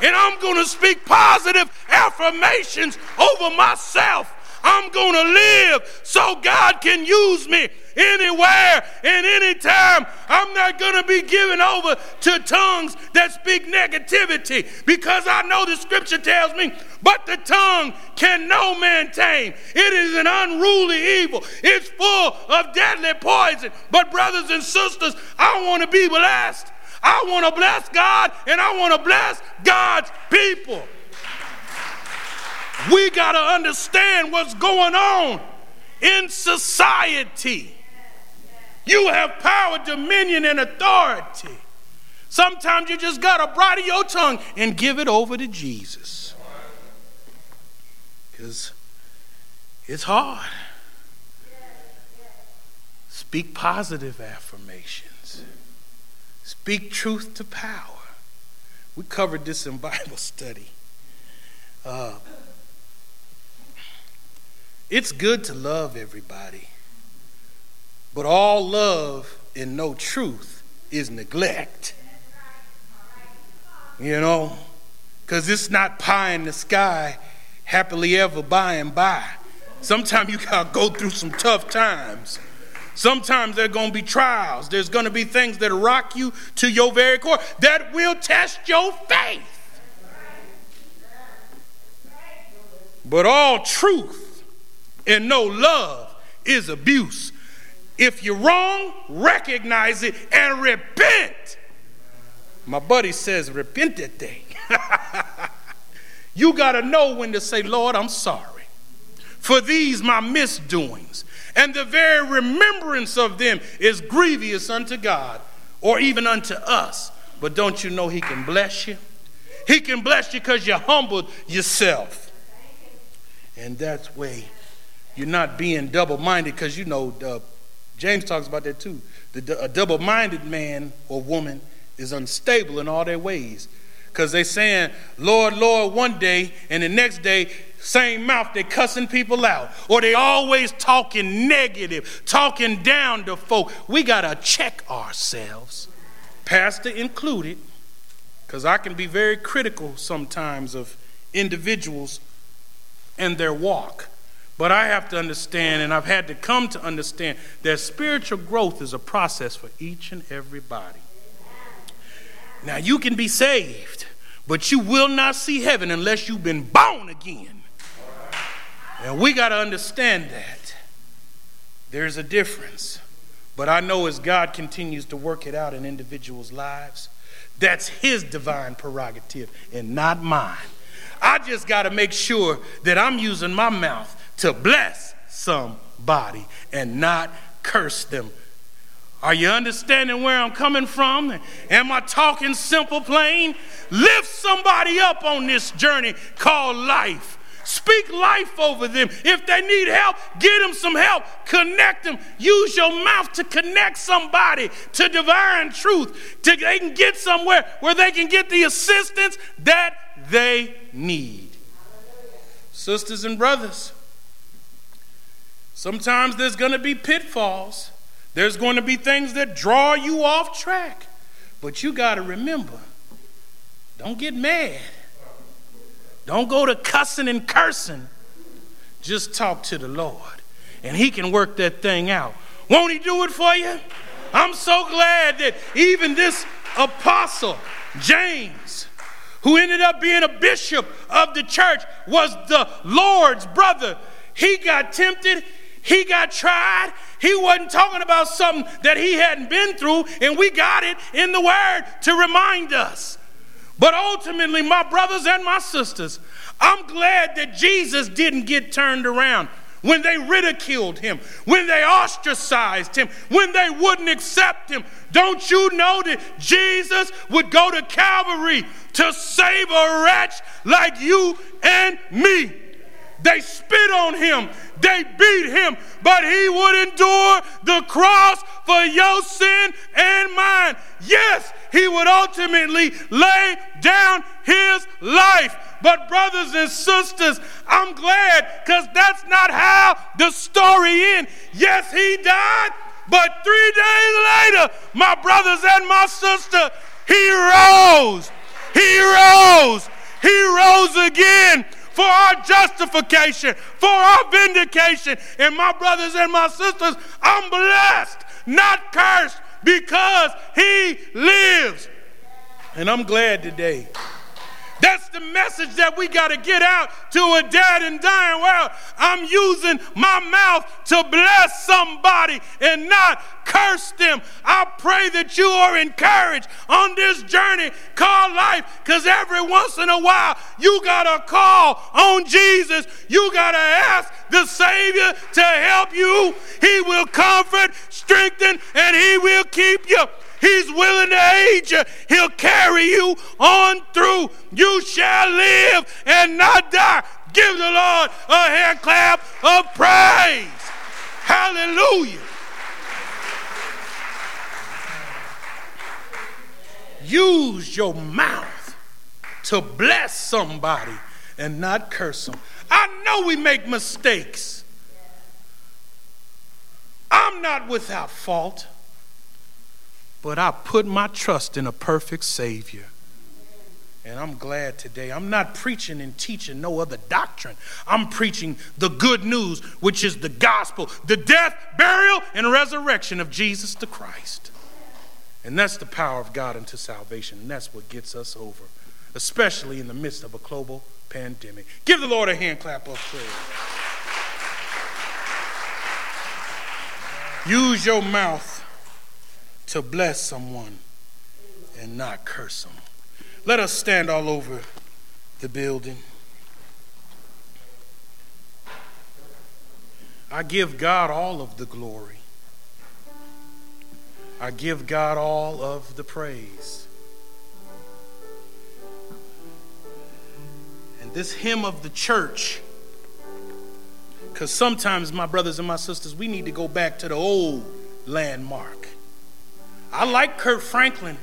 And I'm going to speak positive affirmations over myself. I'm going to live so God can use me anywhere and anytime. I'm not going to be given over to tongues that speak negativity because I know the scripture tells me, but the tongue can no man tame. It is an unruly evil, it's full of deadly poison. But, brothers and sisters, I want to be blessed. I want to bless God and I want to bless God's people. We got to understand what's going on in society. You have power, dominion, and authority. Sometimes you just got to bridle your tongue and give it over to Jesus. Because it's hard. Speak positive affirmations, speak truth to power. We covered this in Bible study. Uh, it's good to love everybody, but all love and no truth is neglect. You know, because it's not pie in the sky, happily ever by and by. Sometimes you gotta go through some tough times. Sometimes there are to be trials. There's to be things that rock you to your very core that will test your faith. But all truth and no love is abuse. If you're wrong, recognize it and repent. My buddy says, repentate. you got to know when to say, Lord, I'm sorry for these my misdoings. And the very remembrance of them is grievous unto God or even unto us. But don't you know He can bless you? He can bless you because you humbled yourself. And that's way you're not being double minded because you know, uh, James talks about that too. The, a double minded man or woman is unstable in all their ways because they saying, Lord, Lord, one day, and the next day, same mouth, they cussing people out. Or they always talking negative, talking down to folk. We got to check ourselves, pastor included, because I can be very critical sometimes of individuals and their walk. But I have to understand, and I've had to come to understand, that spiritual growth is a process for each and everybody. Now, you can be saved, but you will not see heaven unless you've been born again. And we got to understand that. There's a difference. But I know as God continues to work it out in individuals' lives, that's His divine prerogative and not mine. I just got to make sure that I'm using my mouth to bless somebody and not curse them. Are you understanding where I'm coming from? Am I talking simple, plain? Lift somebody up on this journey called life. Speak life over them. If they need help, get them some help. Connect them. Use your mouth to connect somebody to divine truth. To they can get somewhere where they can get the assistance that they need. Sisters and brothers, Sometimes there's going to be pitfalls. There's going to be things that draw you off track. But you got to remember don't get mad. Don't go to cussing and cursing. Just talk to the Lord, and He can work that thing out. Won't He do it for you? I'm so glad that even this apostle, James, who ended up being a bishop of the church, was the Lord's brother. He got tempted, he got tried. He wasn't talking about something that he hadn't been through, and we got it in the Word to remind us. But ultimately, my brothers and my sisters, I'm glad that Jesus didn't get turned around when they ridiculed him, when they ostracized him, when they wouldn't accept him. Don't you know that Jesus would go to Calvary to save a wretch like you and me? They spit on him. They beat him. But he would endure the cross for your sin and mine. Yes, he would ultimately lay down his life. But, brothers and sisters, I'm glad because that's not how the story ends. Yes, he died, but three days later, my brothers and my sister, he rose. He rose. He rose again for our justification, for our vindication. And my brothers and my sisters, I'm blessed, not cursed, because He lives. And I'm glad today that's the message that we got to get out to a dead and dying world. I'm using my mouth to bless somebody and not curse them. I pray that you are encouraged on this journey called life because every once in a while you got to call on Jesus. You got to ask the Savior to help you. He will comfort, strengthen, and He will keep you. He's willing to aid you. He'll carry you on through. You shall live and not die. Give the Lord a hand clap of praise. Hallelujah. Use your mouth to bless somebody and not curse them. I know we make mistakes. I'm not without fault but I put my trust in a perfect Savior. And I'm glad today. I'm not preaching and teaching no other doctrine. I'm preaching the good news, which is the gospel, the death, burial, and resurrection of Jesus the Christ. And that's the power of God unto salvation. And that's what gets us over, especially in the midst of a global pandemic. Give the Lord a hand clap of praise. Use your mouth to bless someone and not curse them. Let us stand all over the building. I give God all of the glory. I give God all of the praise. And this hymn of the church, because sometimes, my brothers and my sisters, we need to go back to the old landmark. I like Kirk Franklin,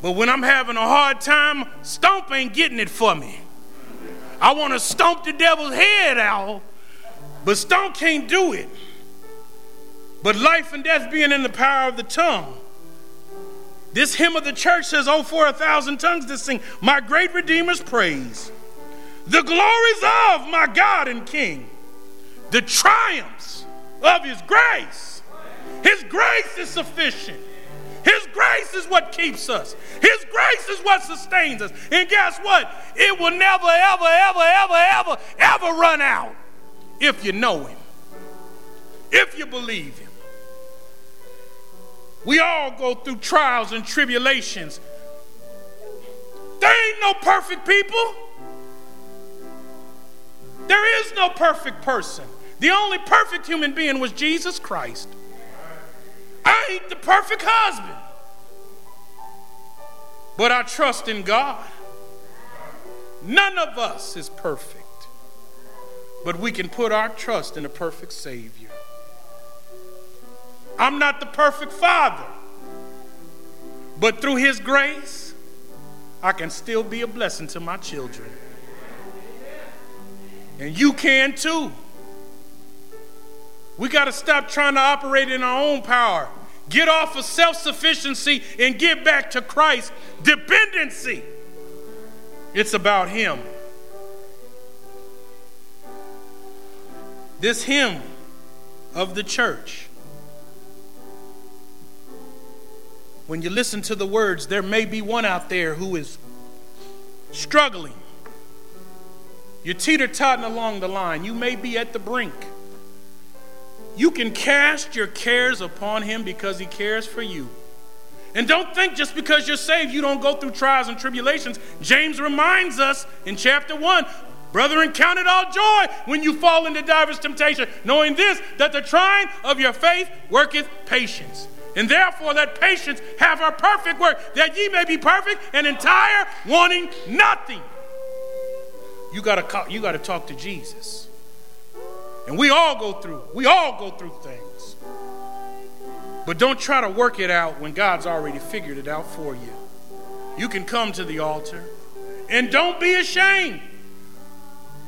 but when I'm having a hard time, Stomp ain't getting it for me. I want to stomp the devil's head out, but Stomp can't do it. But life and death being in the power of the tongue. This hymn of the church says, Oh, for a thousand tongues to sing my great Redeemer's praise. The glories of my God and King, the triumphs of his grace his grace is sufficient. His grace is what keeps us. His grace is what sustains us. And guess what? It will never, ever, ever, ever, ever, ever run out if you know Him, if you believe Him. We all go through trials and tribulations. There ain't no perfect people. There is no perfect person. The only perfect human being was Jesus Christ. The perfect husband. But I trust in God. None of us is perfect. But we can put our trust in a perfect Savior. I'm not the perfect father. But through His grace, I can still be a blessing to my children. And you can too. We got to stop trying to operate in our own power. Get off of self sufficiency and get back to Christ. Dependency. It's about Him. This hymn of the church, when you listen to the words, there may be one out there who is struggling. You're teeter totting along the line. You may be at the brink. You can cast your cares upon him because he cares for you. And don't think just because you're saved, you don't go through trials and tribulations. James reminds us in chapter 1 Brethren, count it all joy when you fall into divers temptation, knowing this, that the trying of your faith worketh patience. And therefore, let patience have her perfect work, that ye may be perfect and entire, wanting nothing. you gotta you gotta talk to Jesus. And we all go through, we all go through things. But don't try to work it out when God's already figured it out for you. You can come to the altar and don't be ashamed.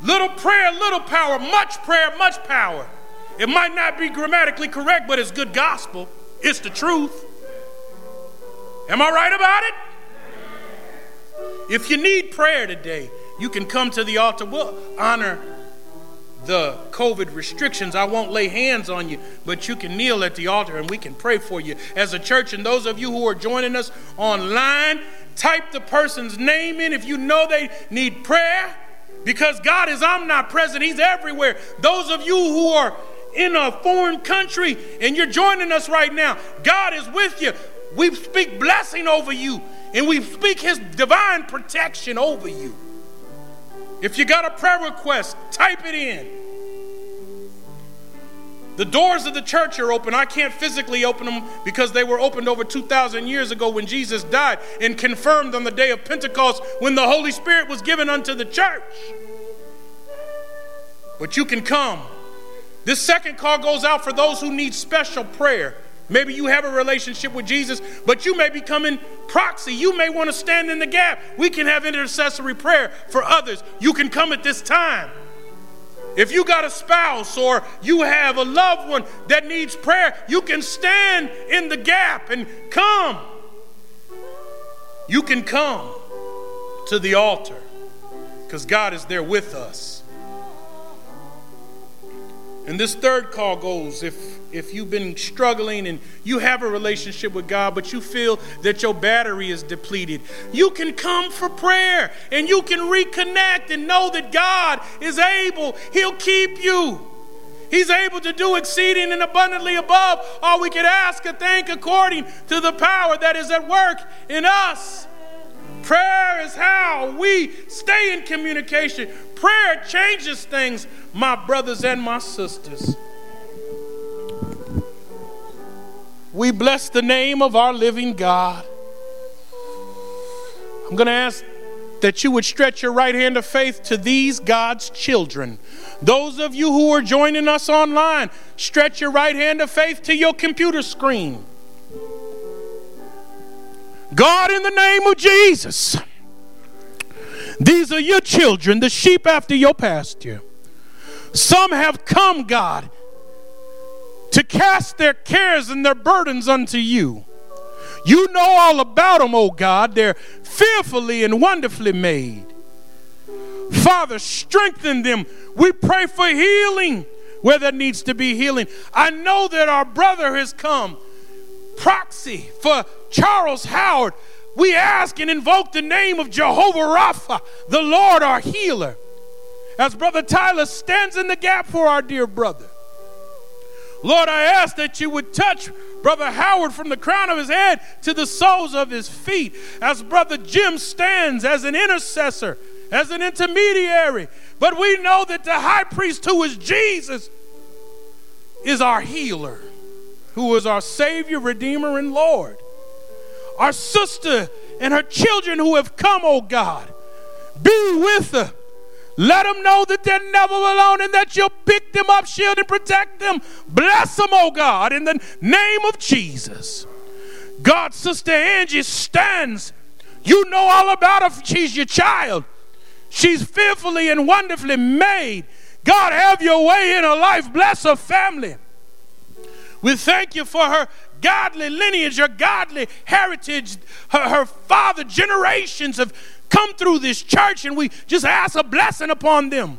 Little prayer, little power, much prayer, much power. It might not be grammatically correct, but it's good gospel. It's the truth. Am I right about it? If you need prayer today, you can come to the altar. We'll honor the COVID restrictions. I won't lay hands on you, but you can kneel at the altar and we can pray for you as a church. And those of you who are joining us online, type the person's name in if you know they need prayer because God is omnipresent, He's everywhere. Those of you who are in a foreign country and you're joining us right now, God is with you. We speak blessing over you and we speak His divine protection over you. If you got a prayer request, type it in. The doors of the church are open. I can't physically open them because they were opened over 2,000 years ago when Jesus died and confirmed on the day of Pentecost when the Holy Spirit was given unto the church. But you can come. This second call goes out for those who need special prayer. Maybe you have a relationship with Jesus, but you may be coming proxy. You may want to stand in the gap. We can have intercessory prayer for others. You can come at this time. If you got a spouse or you have a loved one that needs prayer, you can stand in the gap and come. You can come to the altar because God is there with us. And this third call goes if if you've been struggling and you have a relationship with God, but you feel that your battery is depleted, you can come for prayer and you can reconnect and know that God is able. He'll keep you. He's able to do exceeding and abundantly above all we could ask or think according to the power that is at work in us. Prayer is how we stay in communication. Prayer changes things, my brothers and my sisters. We bless the name of our living God. I'm going to ask that you would stretch your right hand of faith to these God's children. Those of you who are joining us online, stretch your right hand of faith to your computer screen. God, in the name of Jesus, these are your children, the sheep after your pasture. Some have come, God, to cast their cares and their burdens unto you. You know all about them, oh God. They're fearfully and wonderfully made. Father, strengthen them. We pray for healing where there needs to be healing. I know that our brother has come, proxy for Charles Howard. We ask and invoke the name of Jehovah Rapha, the Lord our healer. As Brother Tyler stands in the gap for our dear brother. Lord, I ask that you would touch Brother Howard from the crown of his head to the soles of his feet as Brother Jim stands as an intercessor, as an intermediary. But we know that the high priest, who is Jesus, is our healer, who is our Savior, Redeemer, and Lord. Our sister and her children who have come, oh God, be with her let them know that they're never alone and that you'll pick them up, shield, and protect them. Bless them, oh God, in the name of Jesus. God, Sister Angie stands. You know all about her. She's your child. She's fearfully and wonderfully made. God, have your way in her life. Bless her family. We thank you for her godly lineage, her godly heritage, her, her father generations have come through this church and we just ask a blessing upon them.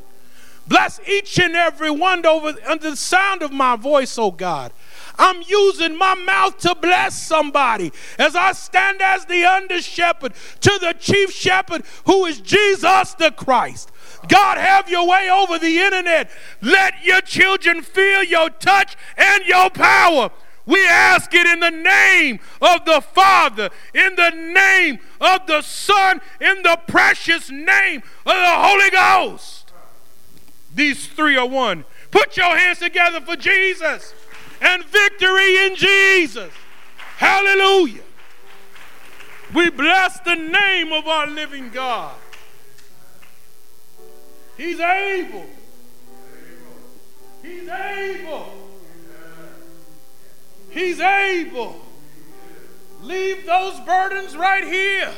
Bless each and every one over under the sound of my voice, oh God. I'm using my mouth to bless somebody as I stand as the under shepherd to the chief shepherd who is Jesus the Christ. God, have your way over the internet. Let your children feel your touch and your power. We ask it in the name of the Father, in the name of the Son, in the precious name of the Holy Ghost. These three are one. Put your hands together for Jesus and victory in Jesus. Hallelujah. We bless the name of our living God. He's able. He's able. He's able. Leave those burdens right here.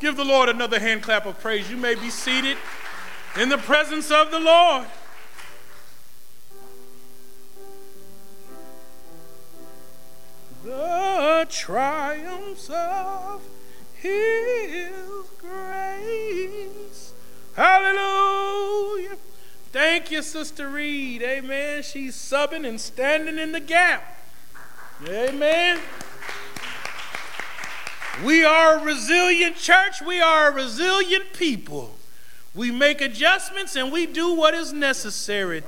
Give the Lord another hand clap of praise. You may be seated in the presence of the Lord. Triumphs of His grace. Hallelujah. Thank you, Sister Reed. Amen. She's subbing and standing in the gap. Amen. We are a resilient church. We are a resilient people. We make adjustments and we do what is necessary.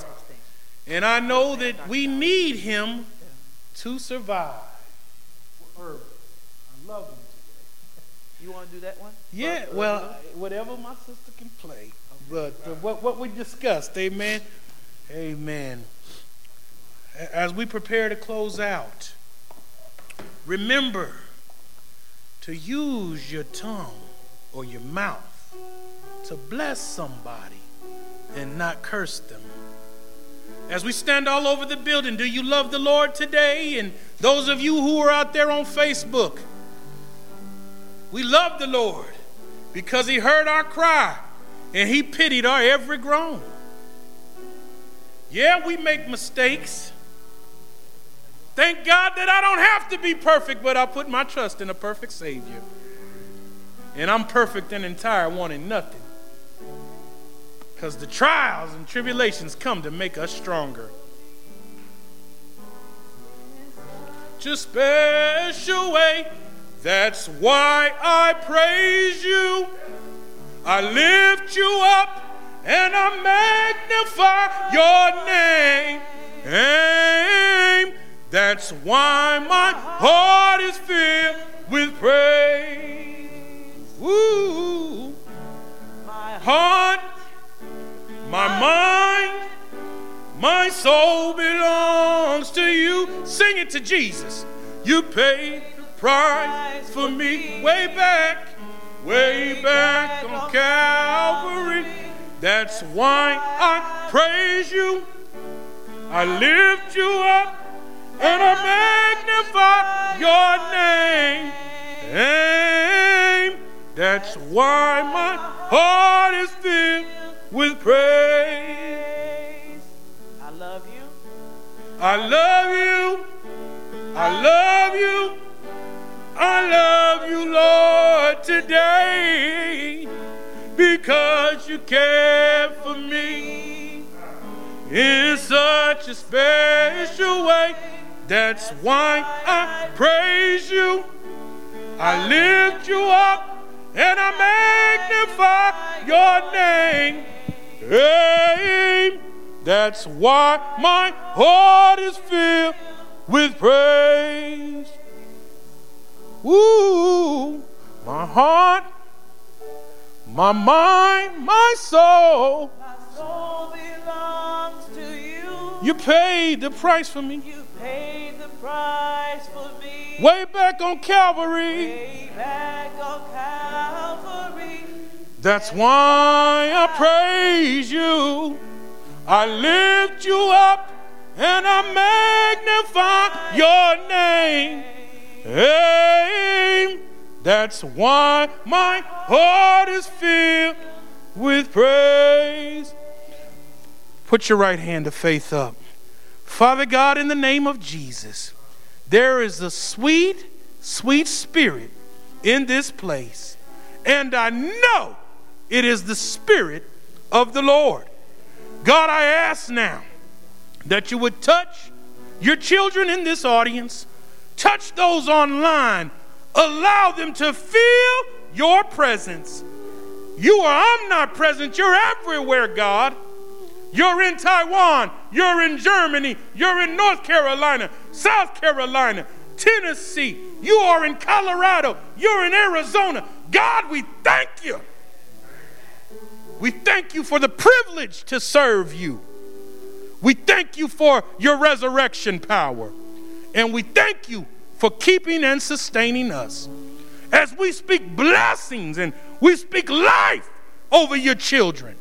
And I know that we need Him to survive. Love Him today. You want to do that one? Yeah, well, whatever my sister can play. But uh, what, what we discussed, amen. Amen. As we prepare to close out, remember to use your tongue or your mouth to bless somebody and not curse them. As we stand all over the building, do you love the Lord today? And those of you who are out there on Facebook, we love the Lord because He heard our cry and He pitied our every groan. Yeah, we make mistakes. Thank God that I don't have to be perfect, but I put my trust in a perfect Savior. And I'm perfect and entire, wanting nothing. Because the trials and tribulations come to make us stronger. Just special way. That's why I praise you. I lift you up and I magnify your name. That's why my heart is filled with praise. Ooh. My heart, my mind, my soul belongs to you. Sing it to Jesus. You paid price for me way back, way back on Calvary. That's why I praise you. I lift you up and I magnify your name. Aim. That's why my heart is filled with praise. I love you. I love you. I love you. I love you, Lord, today because you care for me in such a special way. That's why I praise you. I lift you up and I magnify your name. Hey, that's why my heart is filled with praise. Ooh, my heart, my mind, my soul. My soul belongs to you. You paid the price for me. You paid the price for me. Way back on Calvary. Way back on Calvary. That's why I praise you. I lift you up and I magnify your name. Hey, that's why my heart is filled with praise. Put your right hand of faith up. Father God, in the name of Jesus, there is a sweet, sweet spirit in this place. And I know it is the spirit of the Lord. God, I ask now that you would touch your children in this audience, touch those online, allow them to feel your presence. You are omnipresent, you're everywhere, God. You're in Taiwan, you're in Germany, you're in North Carolina, South Carolina, Tennessee, you are in Colorado, you're in Arizona. God, we thank you. We thank you for the privilege to serve you. We thank you for your resurrection power. And we thank you for keeping and sustaining us. As we speak blessings and we speak life over your children.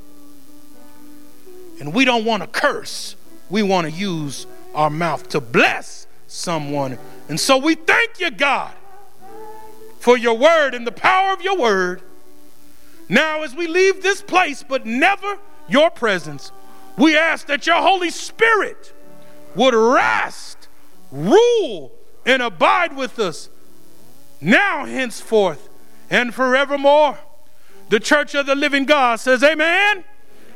And we don't want to curse, we want to use our mouth to bless someone. And so we thank you, God, for your word and the power of your word. Now, as we leave this place, but never your presence, we ask that your Holy Spirit would rest, rule, and abide with us now, henceforth, and forevermore. The church of the living God says, Amen,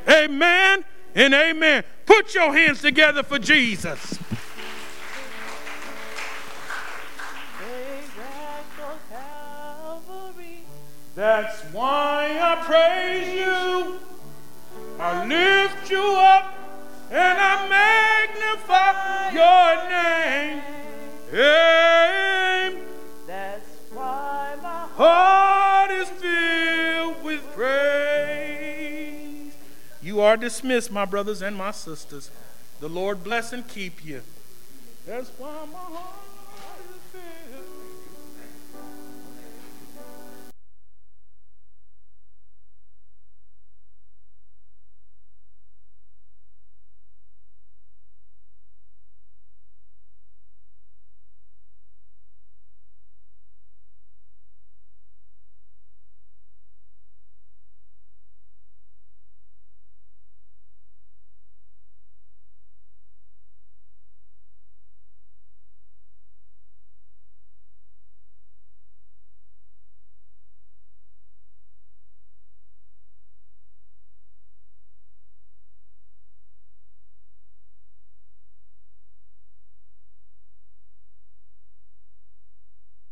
Amen, and Amen. Put your hands together for Jesus. That's why I praise you. I lift you up and I magnify your name. Amen. That's why my heart is filled with praise. You are dismissed, my brothers and my sisters. The Lord bless and keep you. That's why my heart.